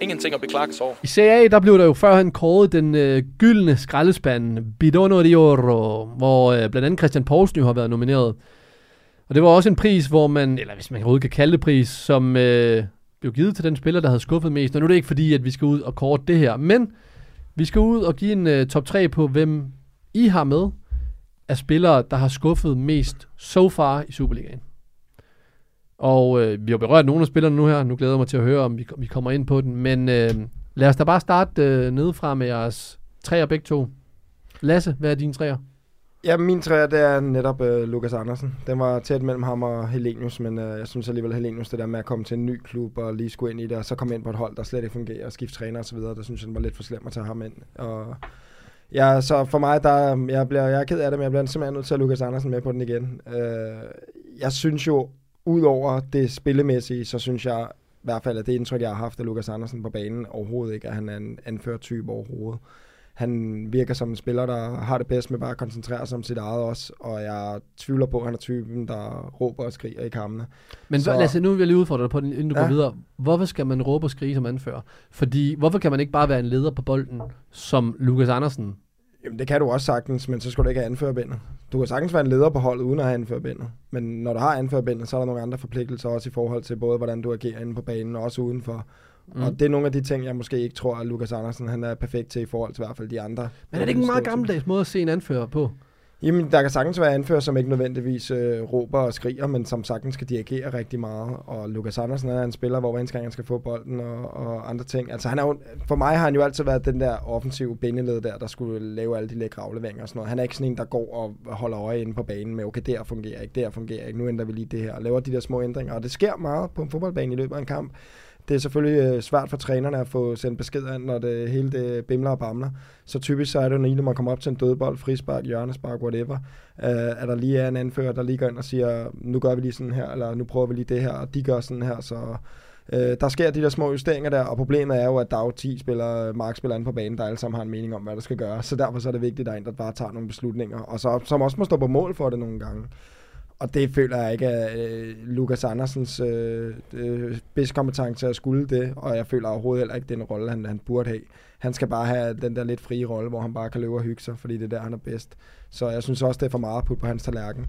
Ingenting at beklage sig over. I CA, der blev der jo førhen kåret den øh, gyldne skraldespand Bidono di Oro, hvor øh, blandt andet Christian Poulsen jo har været nomineret. Og det var også en pris, hvor man, eller hvis man overhovedet kan kalde det pris, som øh, blev givet til den spiller, der havde skuffet mest. Og nu er det ikke fordi, at vi skal ud og kåre det her, men vi skal ud og give en uh, top 3 på, hvem I har med af spillere, der har skuffet mest so far i Superligaen. Og øh, vi har berørt nogle af spillerne nu her. Nu glæder jeg mig til at høre, om vi, vi kommer ind på den. Men øh, lad os da bare starte øh, nedefra med jeres træer begge to. Lasse, hvad er dine træer? Ja, min træer, det er netop øh, Lukas Andersen. Den var tæt mellem ham og Helenius, men øh, jeg synes alligevel, Helenius, det der med at komme til en ny klub og lige skulle ind i det, og så komme ind på et hold, der slet ikke fungerer, og skifte træner og så videre, der synes jeg, den var lidt for slem at tage ham ind. Og ja, så for mig, der, jeg, bliver, jeg er ked af det, men jeg bliver simpelthen nødt til at have Lukas Andersen med på den igen. Øh, jeg synes jo, udover det spillemæssige, så synes jeg i hvert fald, at det indtryk, jeg har haft af Lukas Andersen på banen, overhovedet ikke, at han er en anført type overhovedet han virker som en spiller, der har det bedst med bare at koncentrere sig om sit eget også, og jeg tvivler på, at han er typen, der råber og skriger i kampene. Men Så- så... Lasse, nu vil jeg lige udfordre dig på den, inden du ja. Går videre. Hvorfor skal man råbe og skrige som anfører? Fordi, hvorfor kan man ikke bare være en leder på bolden, som Lukas Andersen? Jamen, det kan du også sagtens, men så skal du ikke have anførerbindet. Du kan sagtens være en leder på holdet, uden at have anførerbindet. Men når du har anførerbindet, så er der nogle andre forpligtelser også i forhold til både, hvordan du agerer inde på banen, og også udenfor. Mm. Og det er nogle af de ting, jeg måske ikke tror, at Lukas Andersen han er perfekt til i forhold til i hvert fald de andre. Men er det ikke en meget gammeldags måde at se en anfører på? Jamen, der kan sagtens være anfører, som ikke nødvendigvis øh, råber og skriger, men som sagtens skal dirigere rigtig meget. Og Lukas Andersen er en spiller, hvor hver eneste gang han skal få bolden og, og andre ting. Altså, han er jo, for mig har han jo altid været den der offensive bindeled der, der skulle lave alle de lækre afleveringer og sådan noget. Han er ikke sådan en, der går og holder øje inde på banen med, okay, der fungerer ikke, der fungerer ikke, nu ændrer vi lige det her, og laver de der små ændringer. Og det sker meget på en fodboldbane i løbet af en kamp det er selvfølgelig øh, svært for trænerne at få sendt beskeder ind, når det hele det bimler og bamler. Så typisk så er det jo, når man kommer op til en dødbold, frispark, hjørnespark, whatever, øh, at der lige er en anfører, der lige går ind og siger, nu gør vi lige sådan her, eller nu prøver vi lige det her, og de gør sådan her, så Øh, der sker de der små justeringer der, og problemet er jo, at der er jo 10 spillere, markspillere på banen, der alle sammen har en mening om, hvad der skal gøres. Så derfor så er det vigtigt, at der er en, der bare tager nogle beslutninger, og så, som også må stå på mål for det nogle gange. Og det føler jeg ikke er øh, Lukas Andersens øh, øh, spidskompetence at skulle det, og jeg føler overhovedet heller ikke, den rolle, han, han burde have. Han skal bare have den der lidt frie rolle, hvor han bare kan løbe og hygge sig, fordi det er der, han er bedst. Så jeg synes også, det er for meget at putte på hans tallerken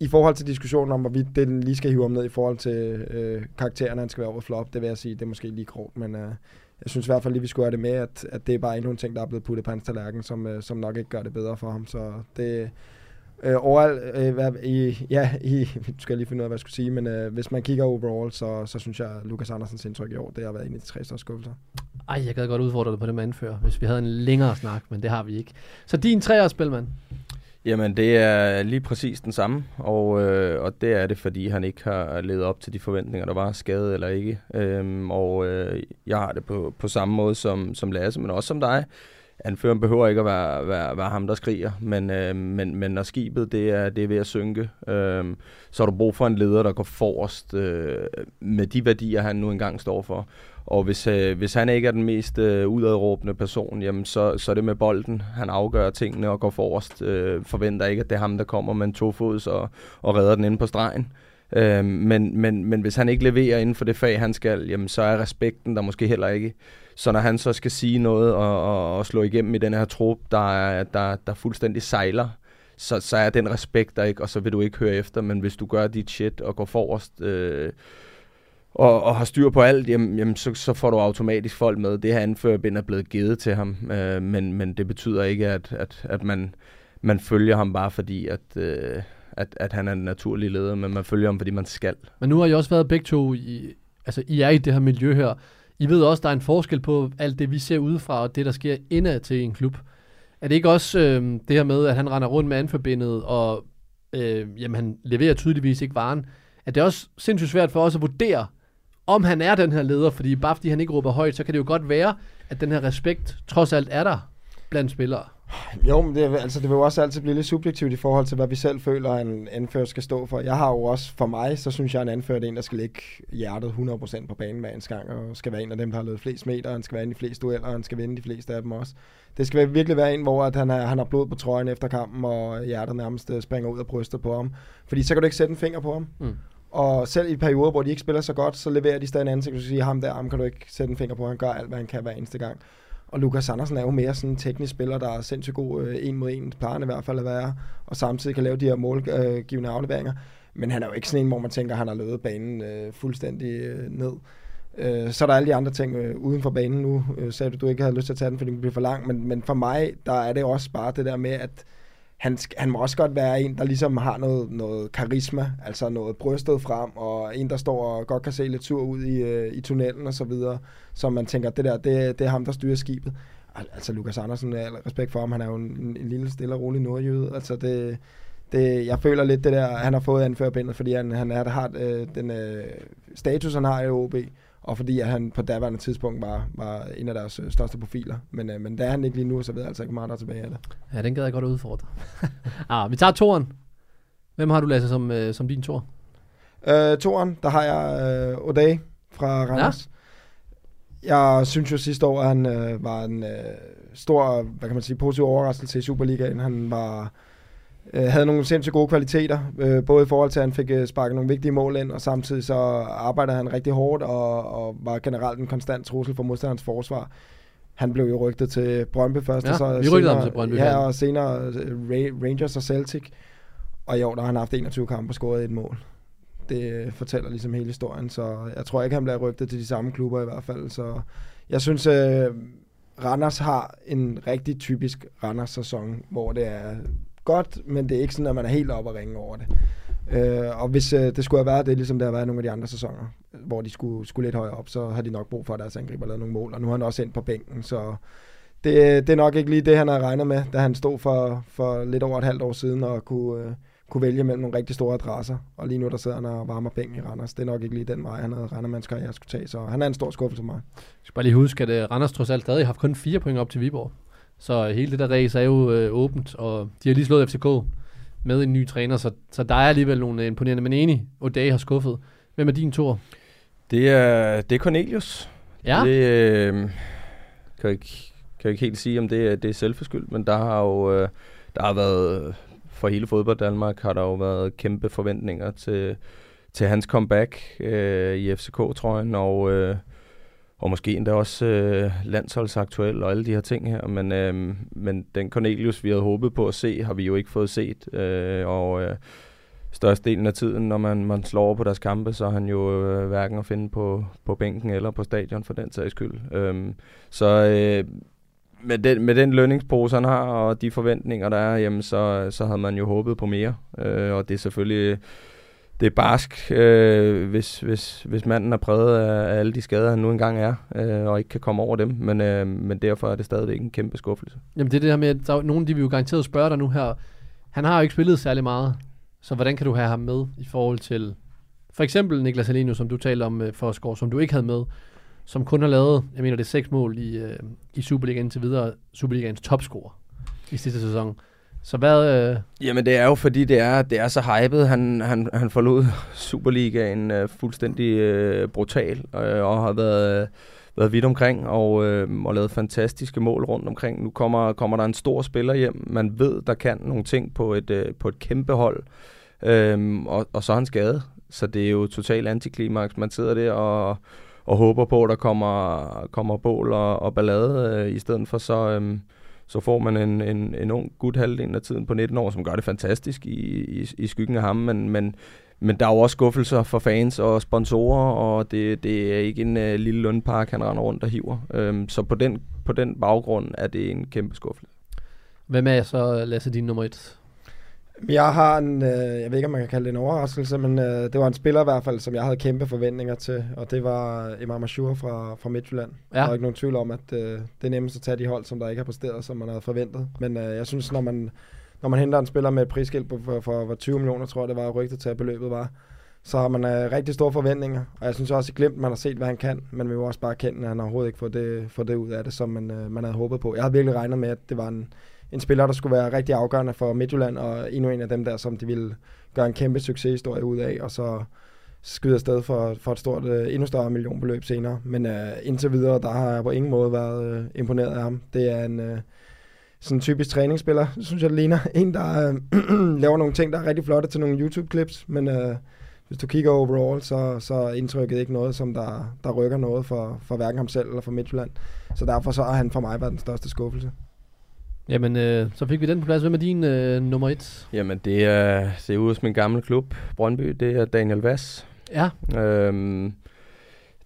i forhold til diskussionen om, hvorvidt det lige skal hive om ned i forhold til øh, karaktererne, han skal være over flop, det vil jeg sige, det er måske lige grovt, men øh, jeg synes i hvert fald lige, vi skulle have det med, at, at det er bare endnu en ting, der er blevet puttet på hans tallerken, som, øh, som nok ikke gør det bedre for ham, så det... Øh, overalt, øh, hvad, i, ja, i, du skal lige finde ud af, hvad jeg skulle sige, men øh, hvis man kigger overall, så, så synes jeg, at Lukas Andersens indtryk i år, det har været en af de tre største skuffelser. Ej, jeg gad godt udfordre dig på det med anfører, hvis vi havde en længere snak, men det har vi ikke. Så din treårsspil, mand? Jamen, det er lige præcis den samme, og, øh, og det er det, fordi han ikke har levet op til de forventninger, der var, skadet eller ikke. Øhm, og øh, jeg har det på, på samme måde som, som Lasse, men også som dig anføren behøver ikke at være, være, være ham, der skriger, men, øh, men, men når skibet det er, det er ved at synke, øh, så har du brug for en leder, der går forrest øh, med de værdier, han nu engang står for. Og hvis, øh, hvis han ikke er den mest øh, udadråbende person, jamen så, så er det med bolden. Han afgør tingene og går forrest. Øh, forventer ikke, at det er ham, der kommer med en tofods og, og redder den inde på stregen. Øh, men, men, men hvis han ikke leverer inden for det fag, han skal, jamen så er respekten der måske heller ikke. Så når han så skal sige noget og, og, og slå igennem i den her trup, der, der, der fuldstændig sejler, så, så er den respekt der ikke, og så vil du ikke høre efter. Men hvis du gør dit shit og går forrest, øh, og, og har styr på alt, jamen, jamen så, så får du automatisk folk med. Det her anførerbind er blevet givet til ham, øh, men, men det betyder ikke, at, at, at man, man følger ham bare fordi, at, øh, at, at han er en naturlig leder, men man følger ham, fordi man skal. Men nu har I også været begge to, i, altså I er i det her miljø her. I ved også, der er en forskel på alt det, vi ser udefra, og det, der sker indad til en klub. Er det ikke også øh, det her med, at han render rundt med anforbindet, og øh, jamen, han leverer tydeligvis ikke varen? Er det også sindssygt svært for os at vurdere, om han er den her leder, fordi bare fordi han ikke råber højt, så kan det jo godt være, at den her respekt trods alt er der blandt spillere. Jo, men det, altså, det vil jo også altid blive lidt subjektivt i forhold til, hvad vi selv føler, en anfører skal stå for. Jeg har jo også, for mig, så synes jeg, at en anfører er en, der skal lægge hjertet 100% på banen hver en gang, og skal være en af dem, der har løbet flest meter, han skal være en i flest dueller, og han skal vinde de fleste af dem også. Det skal virkelig være en, hvor at han, er, han har blod på trøjen efter kampen, og hjertet nærmest øh, springer ud af brystet på ham. Fordi så kan du ikke sætte en finger på ham. Mm. Og selv i perioder, hvor de ikke spiller så godt, så leverer de stadig en ansigt, og siger ham der, ham kan du ikke sætte en finger på, han gør alt, hvad han kan hver eneste gang. Og Lukas Andersen er jo mere sådan en teknisk spiller, der er sindssygt god øh, en mod en, plejer i hvert fald at være, og samtidig kan lave de her målgivende øh, afleveringer. Men han er jo ikke sådan en, hvor man tænker, at han har løbet banen øh, fuldstændig øh, ned. Øh, så er der alle de andre ting øh, uden for banen nu. Øh, sagde du, du ikke havde lyst til at tage den, fordi den bliver for lang, men, men for mig, der er det også bare det der med, at han, han må også godt være en, der ligesom har noget, noget karisma, altså noget brystet frem, og en, der står og godt kan se lidt tur ud i, øh, i tunnelen og så videre, så man tænker, det der, det, det er ham, der styrer skibet. Altså, Lukas Andersen, al respekt for ham, han er jo en, en lille, stille og rolig nordjyde, altså det, det, jeg føler lidt det der, han har fået anførbindet, fordi han, han er, har øh, den øh, status, han har i OB, og fordi at han på daværende tidspunkt var, var en af deres øh, største profiler. Men, øh, men der er han ikke lige nu, så ved jeg altså ikke meget, der er tilbage af det. Ja, den gad jeg godt at udfordre. ah, vi tager toren. Hvem har du læst som, øh, som din tor? Øh, toren, der har jeg øh, O'Day fra Randers. Ja. Jeg synes jo sidste år, at han øh, var en øh, stor, hvad kan man sige, positiv overraskelse i Superligaen. Han var øh, havde nogle sindssygt gode kvaliteter, øh, både i forhold til, at han fik øh, sparket nogle vigtige mål ind, og samtidig så arbejdede han rigtig hårdt, og, og var generelt en konstant trussel for modstanderens forsvar. Han blev jo rygtet til Brøndby først, ja, og så vi senere, ham til Brøndby. Ja, og senere uh, Rangers og Celtic. Og i år der har han haft 21 kampe og scoret et mål. Det fortæller ligesom hele historien, så jeg tror ikke, han bliver rygtet til de samme klubber i hvert fald. Så jeg synes, Randers har en rigtig typisk Randers-sæson, hvor det er godt, men det er ikke sådan, at man er helt oppe og ringe over det. Øh, og hvis øh, det skulle have været det, ligesom det har været nogle af de andre sæsoner, hvor de skulle, skulle lidt højere op, så har de nok brug for, at deres angriber lavet nogle mål, og nu har han også endt på bænken, så det, det er nok ikke lige det, han har regnet med, da han stod for, for lidt over et halvt år siden og kunne, øh, kunne vælge mellem nogle rigtig store adresser, og lige nu der sidder han og varmer penge i Randers. Det er nok ikke lige den vej, han havde regnet med, at karriere skulle tage, så han er en stor skuffelse for mig. Jeg skal bare lige huske, at øh, Randers trods alt stadig har haft kun fire point op til Viborg. Så hele det der race er jo øh, åbent, og de har lige slået FCK med en ny træner, så, så der er alligevel nogle øh, imponerende, men enig, O'Day har skuffet. Hvem er din tur? Det er, det er Cornelius. Ja. Det øh, kan jeg ikke, kan jeg ikke helt sige, om det er, det er selvforskyldt, men der har jo øh, der har været, for hele fodbold Danmark, har der jo været kæmpe forventninger til, til hans comeback øh, i FCK-trøjen, og, øh, og måske endda også øh, landsholdsaktuel og alle de her ting her, men, øh, men den Cornelius, vi havde håbet på at se, har vi jo ikke fået set, øh, og øh, størstedelen af tiden, når man, man slår over på deres kampe, så er han jo øh, hverken at finde på, på bænken eller på stadion for den sags skyld. Øh, så øh, med, den, med den lønningspose, han har, og de forventninger, der er, jamen, så, så havde man jo håbet på mere. Øh, og det er selvfølgelig det er barsk, øh, hvis, hvis, hvis manden er præget af, af alle de skader, han nu engang er, øh, og ikke kan komme over dem. Men, øh, men derfor er det stadigvæk en kæmpe skuffelse. Jamen det er det her med, at der er nogen, de vil jo garanteret spørge dig nu her. Han har jo ikke spillet særlig meget, så hvordan kan du have ham med i forhold til for eksempel Niklas Alenius, som du talte om øh, for Skår, som du ikke havde med, som kun har lavet, jeg mener det er seks mål i, øh, i Superligaen til videre, Superligaens topscorer i sidste sæson. Så hvad... Øh... Jamen det er jo fordi, det er, det er så hypet. Han, han, han forlod Superligaen øh, fuldstændig øh, brutal, øh, og har været, øh, været vidt omkring, og, øh, og lavet fantastiske mål rundt omkring. Nu kommer, kommer der en stor spiller hjem. Man ved, der kan nogle ting på et, øh, på et kæmpe hold, øh, og, og så er han skadet. Så det er jo totalt antiklimaks. Man sidder der og, og håber på, at der kommer, kommer bål og, og ballade, øh, i stedet for så... Øh, så får man en, en, en ung gut halvdelen af tiden på 19 år, som gør det fantastisk i, i, i skyggen af ham, men, men, men der er jo også skuffelser for fans og sponsorer, og det, det er ikke en uh, lille lundpark, han render rundt og hiver. Um, så på den, på den baggrund er det en kæmpe skuffelse. Hvem er så, Lasse, din nummer et? Jeg har en, øh, jeg ved ikke, om man kan kalde det en overraskelse, men øh, det var en spiller i hvert fald, som jeg havde kæmpe forventninger til, og det var Imam Ashur fra, fra Midtjylland. Ja. Der er ikke nogen tvivl om, at øh, det er nemmest at tage de hold, som der ikke har præsteret, som man havde forventet. Men øh, jeg synes, når man, når man henter en spiller med et prisskilt på, for, for, for 20 millioner, tror jeg, det var rygtet til, at beløbet var, så har man øh, rigtig store forventninger. Og jeg synes også i Glimt, man har set, hvad han kan, men vi må også bare kende, at han overhovedet ikke får det, får det ud af det, som man, øh, man havde håbet på. Jeg havde virkelig regnet med, at det var en, en spiller, der skulle være rigtig afgørende for Midtjylland, og endnu en af dem der, som de ville gøre en kæmpe succeshistorie ud af, og så skyde afsted for, for et stort, øh, endnu større millionbeløb senere. Men uh, indtil videre, der har jeg på ingen måde været uh, imponeret af ham. Det er en uh, sådan en typisk træningsspiller, synes jeg, det ligner. En, der uh, laver nogle ting, der er rigtig flotte til nogle YouTube-clips, men uh, hvis du kigger overall, så, så er indtrykket ikke noget, som der, der rykker noget for, for hverken ham selv eller for Midtjylland. Så derfor så har han for mig været den største skuffelse. Jamen, øh, så fik vi den på plads. Hvem er din øh, nummer et? Jamen, det er, det er ude hos min gamle klub, Brøndby. Det er Daniel Vass. Ja. Øhm,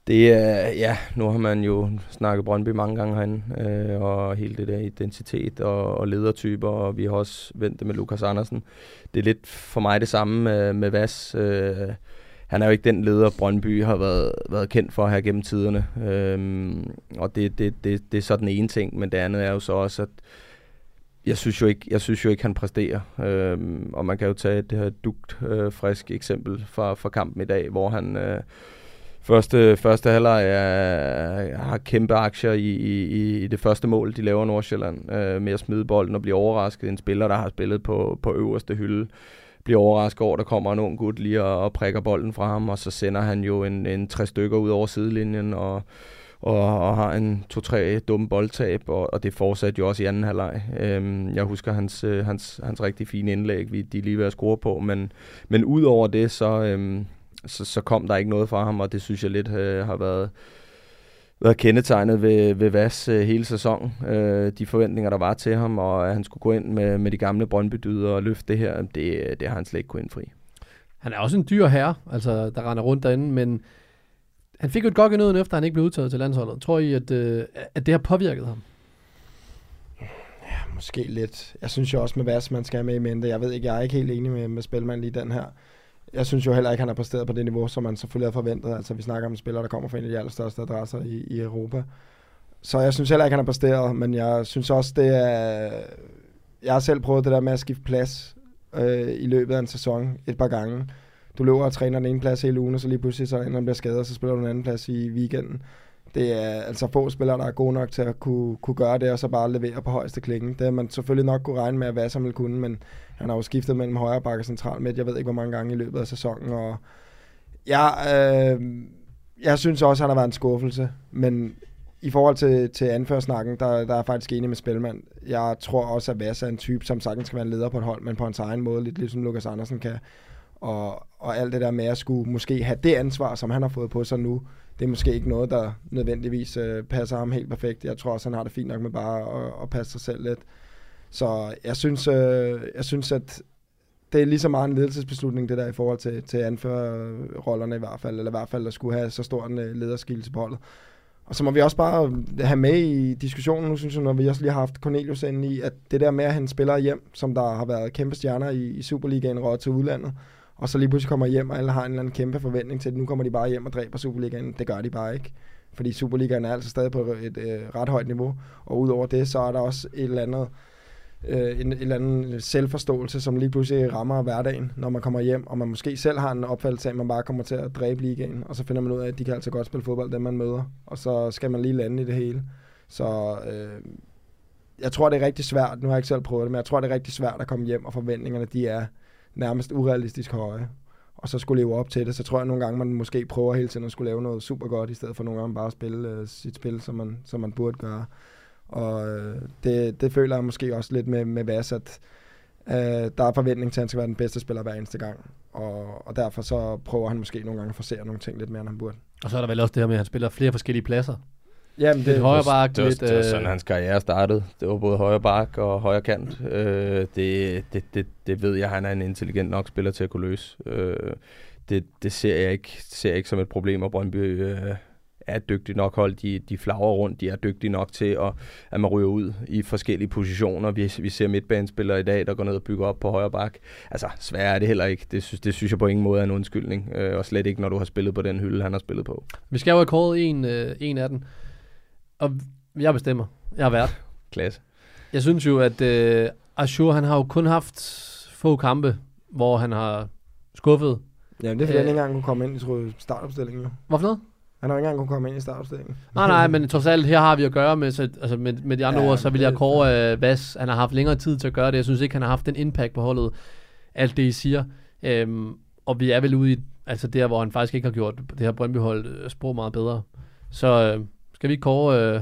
det er, ja, nu har man jo snakket Brøndby mange gange herinde, øh, og hele det der identitet og, og ledertyper, og vi har også vendt det med Lukas Andersen. Det er lidt for mig det samme med, med Vass. Øh, han er jo ikke den leder, Brøndby har været, været kendt for her gennem tiderne. Øhm, og det, det, det, det er så den ene ting, men det andet er jo så også, at jeg synes jo ikke, jeg synes jo ikke han præsterer. Øhm, og man kan jo tage det her dugt øh, frisk eksempel fra, fra kampen i dag, hvor han øh, første, første halvleg øh, har kæmpe aktier i, i, i det første mål, de laver Nordsjælland, øh, med at smide bolden og blive overrasket. En spiller, der har spillet på, på øverste hylde, bliver overrasket over, at der kommer en ung gut lige og, og prikker bolden fra ham, og så sender han jo en, en tre stykker ud over sidelinjen, og og, og har en to-tre dumme boldtab, og, og det fortsatte jo også i anden halvleg. Øhm, jeg husker hans, øh, hans, hans rigtig fine indlæg, vi, de lige ved at score på, men, men ud over det, så, øhm, så, så kom der ikke noget fra ham, og det synes jeg lidt øh, har været, været kendetegnet ved, ved Vas øh, hele sæsonen. Øh, de forventninger, der var til ham, og at han skulle gå ind med, med de gamle brøndby og løfte det her, det, det har han slet ikke kunnet indfri. Han er også en dyr herre, altså, der render rundt derinde, men han fik jo et godt genøden efter han ikke blev udtaget til landsholdet. Tror I, at, øh, at det har påvirket ham? Ja, måske lidt. Jeg synes jo også med Vas, man skal have med i mente. Jeg ved ikke, jeg er ikke helt enig med, med Spelman lige den her. Jeg synes jo heller ikke, han har præsteret på det niveau, som man selvfølgelig havde forventet. Altså, vi snakker om en spiller, der kommer fra en af de allerstørste adresser i, i Europa. Så jeg synes heller ikke, han har præsteret, men jeg synes også, det er... Jeg har selv prøvet det der med at skifte plads øh, i løbet af en sæson et par gange. Du løber og træner den ene plads hele ugen, og så lige pludselig så ender bliver skadet, og så spiller du den anden plads i weekenden. Det er altså få spillere, der er gode nok til at kunne, kunne gøre det, og så bare levere på højeste klinge. Det har man selvfølgelig nok kunne regne med, at som ville kunne, men han har jo skiftet mellem højre bakke og central midt, jeg ved ikke, hvor mange gange i løbet af sæsonen, og jeg, øh, jeg synes også, at han har været en skuffelse, men i forhold til, til anførsnakken, der, der er jeg faktisk enig med Spilmand. Jeg tror også, at Vass er en type, som sagtens skal være en leder på et hold, men på hans egen måde, lidt ligesom Lukas Andersen kan. Og, og alt det der med at skulle måske have det ansvar, som han har fået på sig nu, det er måske ikke noget, der nødvendigvis øh, passer ham helt perfekt. Jeg tror også, han har det fint nok med bare at, at passe sig selv lidt. Så jeg synes, øh, jeg synes, at det er lige så meget en ledelsesbeslutning, det der i forhold til, til anførerrollerne i hvert fald, eller i hvert fald at skulle have så stor en øh, på holdet. Og så må vi også bare have med i diskussionen, nu synes jeg, når vi også lige har haft Cornelius inde i, at det der med at han spiller hjem, som der har været kæmpe stjerner i, i Superligaen, råd til udlandet, og så lige pludselig kommer hjem, og alle har en eller anden kæmpe forventning til, at nu kommer de bare hjem og dræber Superligaen. Det gør de bare ikke. Fordi Superligaen er altså stadig på et øh, ret højt niveau, og udover det, så er der også et eller andet øh, en, en eller anden selvforståelse, som lige pludselig rammer hverdagen, når man kommer hjem, og man måske selv har en opfattelse af, at man bare kommer til at dræbe ligaen, og så finder man ud af, at de kan altså godt spille fodbold, dem man møder, og så skal man lige lande i det hele. Så øh, jeg tror, det er rigtig svært, nu har jeg ikke selv prøvet det, men jeg tror, det er rigtig svært at komme hjem, og forventningerne, de er nærmest urealistisk høje og så skulle leve op til det, så tror jeg nogle gange, man måske prøver hele tiden at skulle lave noget super godt, i stedet for nogle gange bare at spille øh, sit spil, som man, som man burde gøre. Og øh, det, det føler jeg måske også lidt med, med Vas, at øh, der er forventning til, at han skal være den bedste spiller hver eneste gang. Og, og derfor så prøver han måske nogle gange at forsere nogle ting lidt mere, end han burde. Og så er der vel også det her med, at han spiller flere forskellige pladser. Jamen, lidt højre bak, det, var, lidt... det var øh, sådan, hans karriere startede. Det var både højre bak og højre kant. Øh, det, det, det, det ved jeg, han er en intelligent nok spiller til at kunne løse. Øh, det, det ser jeg ikke ser jeg ikke som et problem, og Brøndby øh, er dygtig nok hold. De, de flagrer rundt, de er dygtige nok til, at, at man ryger ud i forskellige positioner. Vi, vi ser midtbanespillere i dag, der går ned og bygger op på højre bak. Altså, svært er det heller ikke. Det synes, det synes jeg på ingen måde er en undskyldning. Øh, og slet ikke, når du har spillet på den hylde, han har spillet på. Vi skal jo have kåret en, øh, en af dem. Og jeg bestemmer. Jeg har været. Klasse. Jeg synes jo, at øh, Ashur, han har jo kun haft få kampe, hvor han har skuffet. Jamen, det er fordi, Øh. han ikke engang kunne komme ind i tror jeg, startopstillingen. Jo. Hvorfor noget? Han har ikke engang kunne komme ind i startopstillingen. Nej, nej, men trods alt, her har vi at gøre med, så, altså med, med de andre Ja, ord, så vil jeg kåre uh, Vas. Han har haft længere tid til at gøre det. Jeg synes ikke, han har haft den impact på holdet. Alt det, I siger. Øhm, og vi er vel ude i, altså der, hvor han faktisk ikke har gjort det her Brøndby-hold øh, sprog meget bedre. Så øh, skal vi ikke kåre, øh,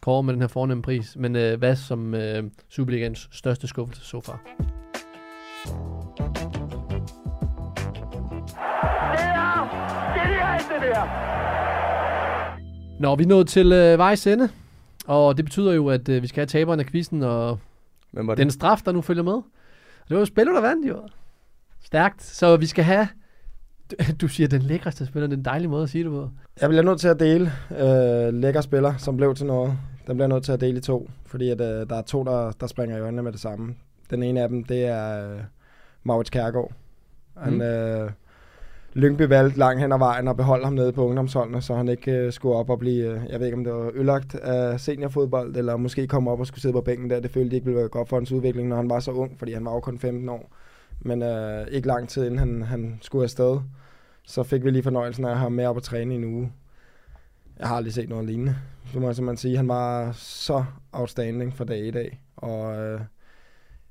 kåre med den her fornemme pris. Men øh, Vas som øh, Superligans største skuffelse så far. Nå, vi er nået til øh, vejs ende. Og det betyder jo, at øh, vi skal have taberen af quizzen, og Hvem var det? den straf, der nu følger med. Det var jo Spiller, der vandt jo. Stærkt. Så vi skal have... Du, siger, den lækreste spiller. Det er en dejlig måde at sige det på. Jeg bliver nødt til at dele øh, lækker spiller, som blev til noget. Den bliver nødt til at dele i to, fordi at, øh, der er to, der, der springer i øjnene med det samme. Den ene af dem, det er øh, Maurits Kærgaard. Han, Mm. øh, Lyngby valgte langt hen ad vejen at beholde ham nede på ungdomsholdene, så han ikke øh, skulle op og blive, øh, jeg ved ikke om det var ødelagt af seniorfodbold, eller måske komme op og skulle sidde på bænken der. Det følte de ikke ville være godt for hans udvikling, når han var så ung, fordi han var jo kun 15 år. Men øh, ikke lang tid inden han, han skulle afsted, så fik vi lige fornøjelsen af at have ham med op og træne i en uge. Jeg har aldrig set noget lignende. Det må jeg simpelthen sige. Han var så outstanding for dag i dag. Og, øh,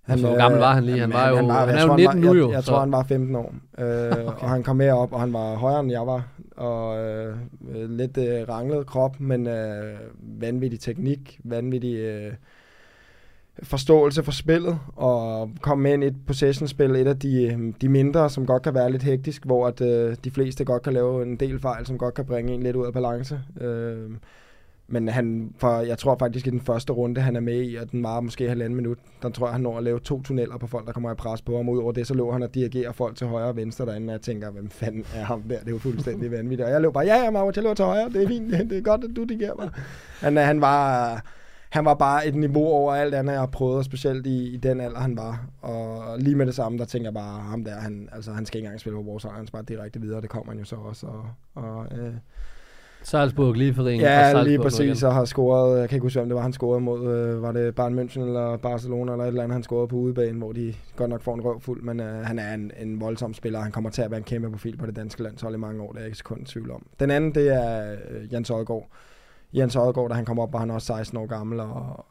Altså, hvor gammel var han lige? Han var jo- han er jeg jo tror, 19 nu jo, Jeg, jeg tror, han var 15 år. Øh, okay. Og han kom med op, og han var højere end jeg var. Og øh, øh, lidt øh, ranglet krop, men øh, vanvittig teknik, vanvittig øh, forståelse for spillet, og komme med ind i et possession-spil, et af de, øh, de mindre, som godt kan være lidt hektisk, hvor at, øh, de fleste godt kan lave en del fejl, som godt kan bringe en lidt ud af balance. Øh, men han, for jeg tror faktisk i den første runde, han er med i, og den var måske halvanden minut, der tror jeg, han når at lave to tunneller på folk, der kommer i pres på ham. Udover det, så lå han og dirigerer folk til højre og venstre derinde, og jeg tænker, hvem fanden er ham der? Det er jo fuldstændig vanvittigt. Og jeg løb bare, ja, ja, Mauro, jeg løber til højre, det er fint, det er godt, at du dirigerer mig. Han, øh, han var... Han var bare et niveau over alt andet, jeg har prøvet, og specielt i, i den alder, han var. Og lige med det samme, der tænker jeg bare, ham der, han, altså, han skal ikke engang spille på vores han skal bare direkte videre, det kommer han jo så også. Og, og, øh, Salzburg, lige for ringen. Ja, lige præcis, og har scoret, jeg kan ikke huske, hvem det var, han scorede mod, øh, var det Bayern München eller Barcelona eller et eller andet, han scorede på udebane, hvor de godt nok får en røv fuld, men øh, han er en, en voldsom spiller, han kommer til at være en kæmpe profil på det danske landshold i mange år, det er jeg ikke sekund tvivl om. Den anden, det er øh, Jens Odgaard. Jens Odgaard, da han kom op, var han også 16 år gammel, og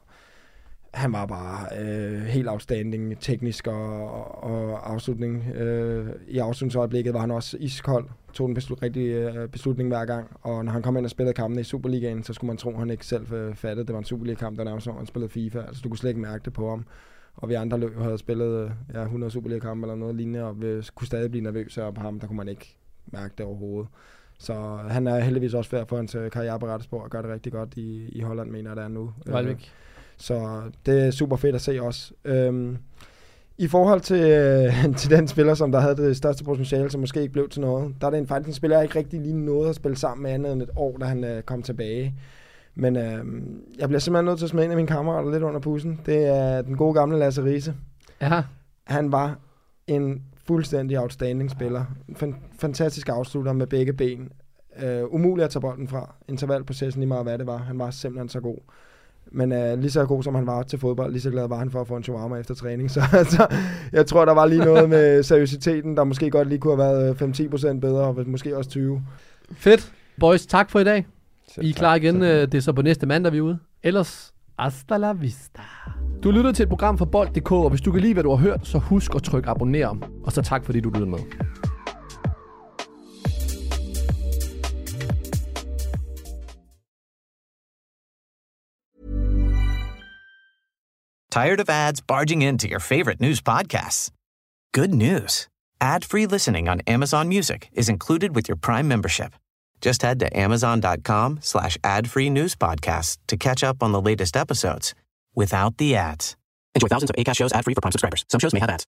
han var bare øh, helt outstanding teknisk og, og afslutning. Øh, I afslutningsøjeblikket var han også iskold, tog den beslut, rigtige øh, beslutning hver gang, og når han kom ind og spillede kampen i Superligaen, så skulle man tro, at han ikke selv øh, fattede, det var en Superliga-kamp, der nærmest som han spillede FIFA, altså du kunne slet ikke mærke det på ham. Og vi andre løb havde spillet øh, ja, 100 Superliga-kampe eller noget lignende, og vi kunne stadig blive nervøse, og på ham, der kunne man ikke mærke det overhovedet. Så han er heldigvis også færd for hans øh, karriere på rette og gør det rigtig godt i, i Holland, mener jeg, det er nu. Vejlvik. Så det er super fedt at se også. Øhm, I forhold til, øh, til den spiller, som der havde det største potentiale, som måske ikke blev til noget, der er det en, faktisk en spiller, jeg ikke rigtig lige nåede at spille sammen med andet end et år, da han øh, kom tilbage. Men øh, jeg bliver simpelthen nødt til at smide en af mine kammerater lidt under pussen. Det er den gode gamle Lasse Riese. Ja. Han var en fuldstændig outstanding spiller. Fan, fantastisk afslutter med begge ben. Uh, umulig at tage bolden fra. Intervalprocessen lige meget hvad det var. Han var simpelthen så god. Men uh, lige så god som han var til fodbold, lige så glad var han for at få en shawarma efter træning. Så altså, jeg tror, der var lige noget med seriøsiteten, der måske godt lige kunne have været 5-10% bedre, og måske også 20. Fedt. Boys, tak for i dag. I er klar igen. Det er så på næste mandag, vi er ude. Ellers, hasta la vista. Du lytter til et program fra Bold.dk, og hvis du kan lide, hvad du har hørt, så husk at trykke abonner. Og så tak, fordi du lyttede med. Tired of ads barging into your favorite news podcasts? Good news. Ad-free listening on Amazon Music is included with your Prime membership. Just head to amazon.com slash ad-free news podcasts to catch up on the latest episodes without the ads. Enjoy thousands of ACAST shows ad-free for Prime subscribers. Some shows may have ads.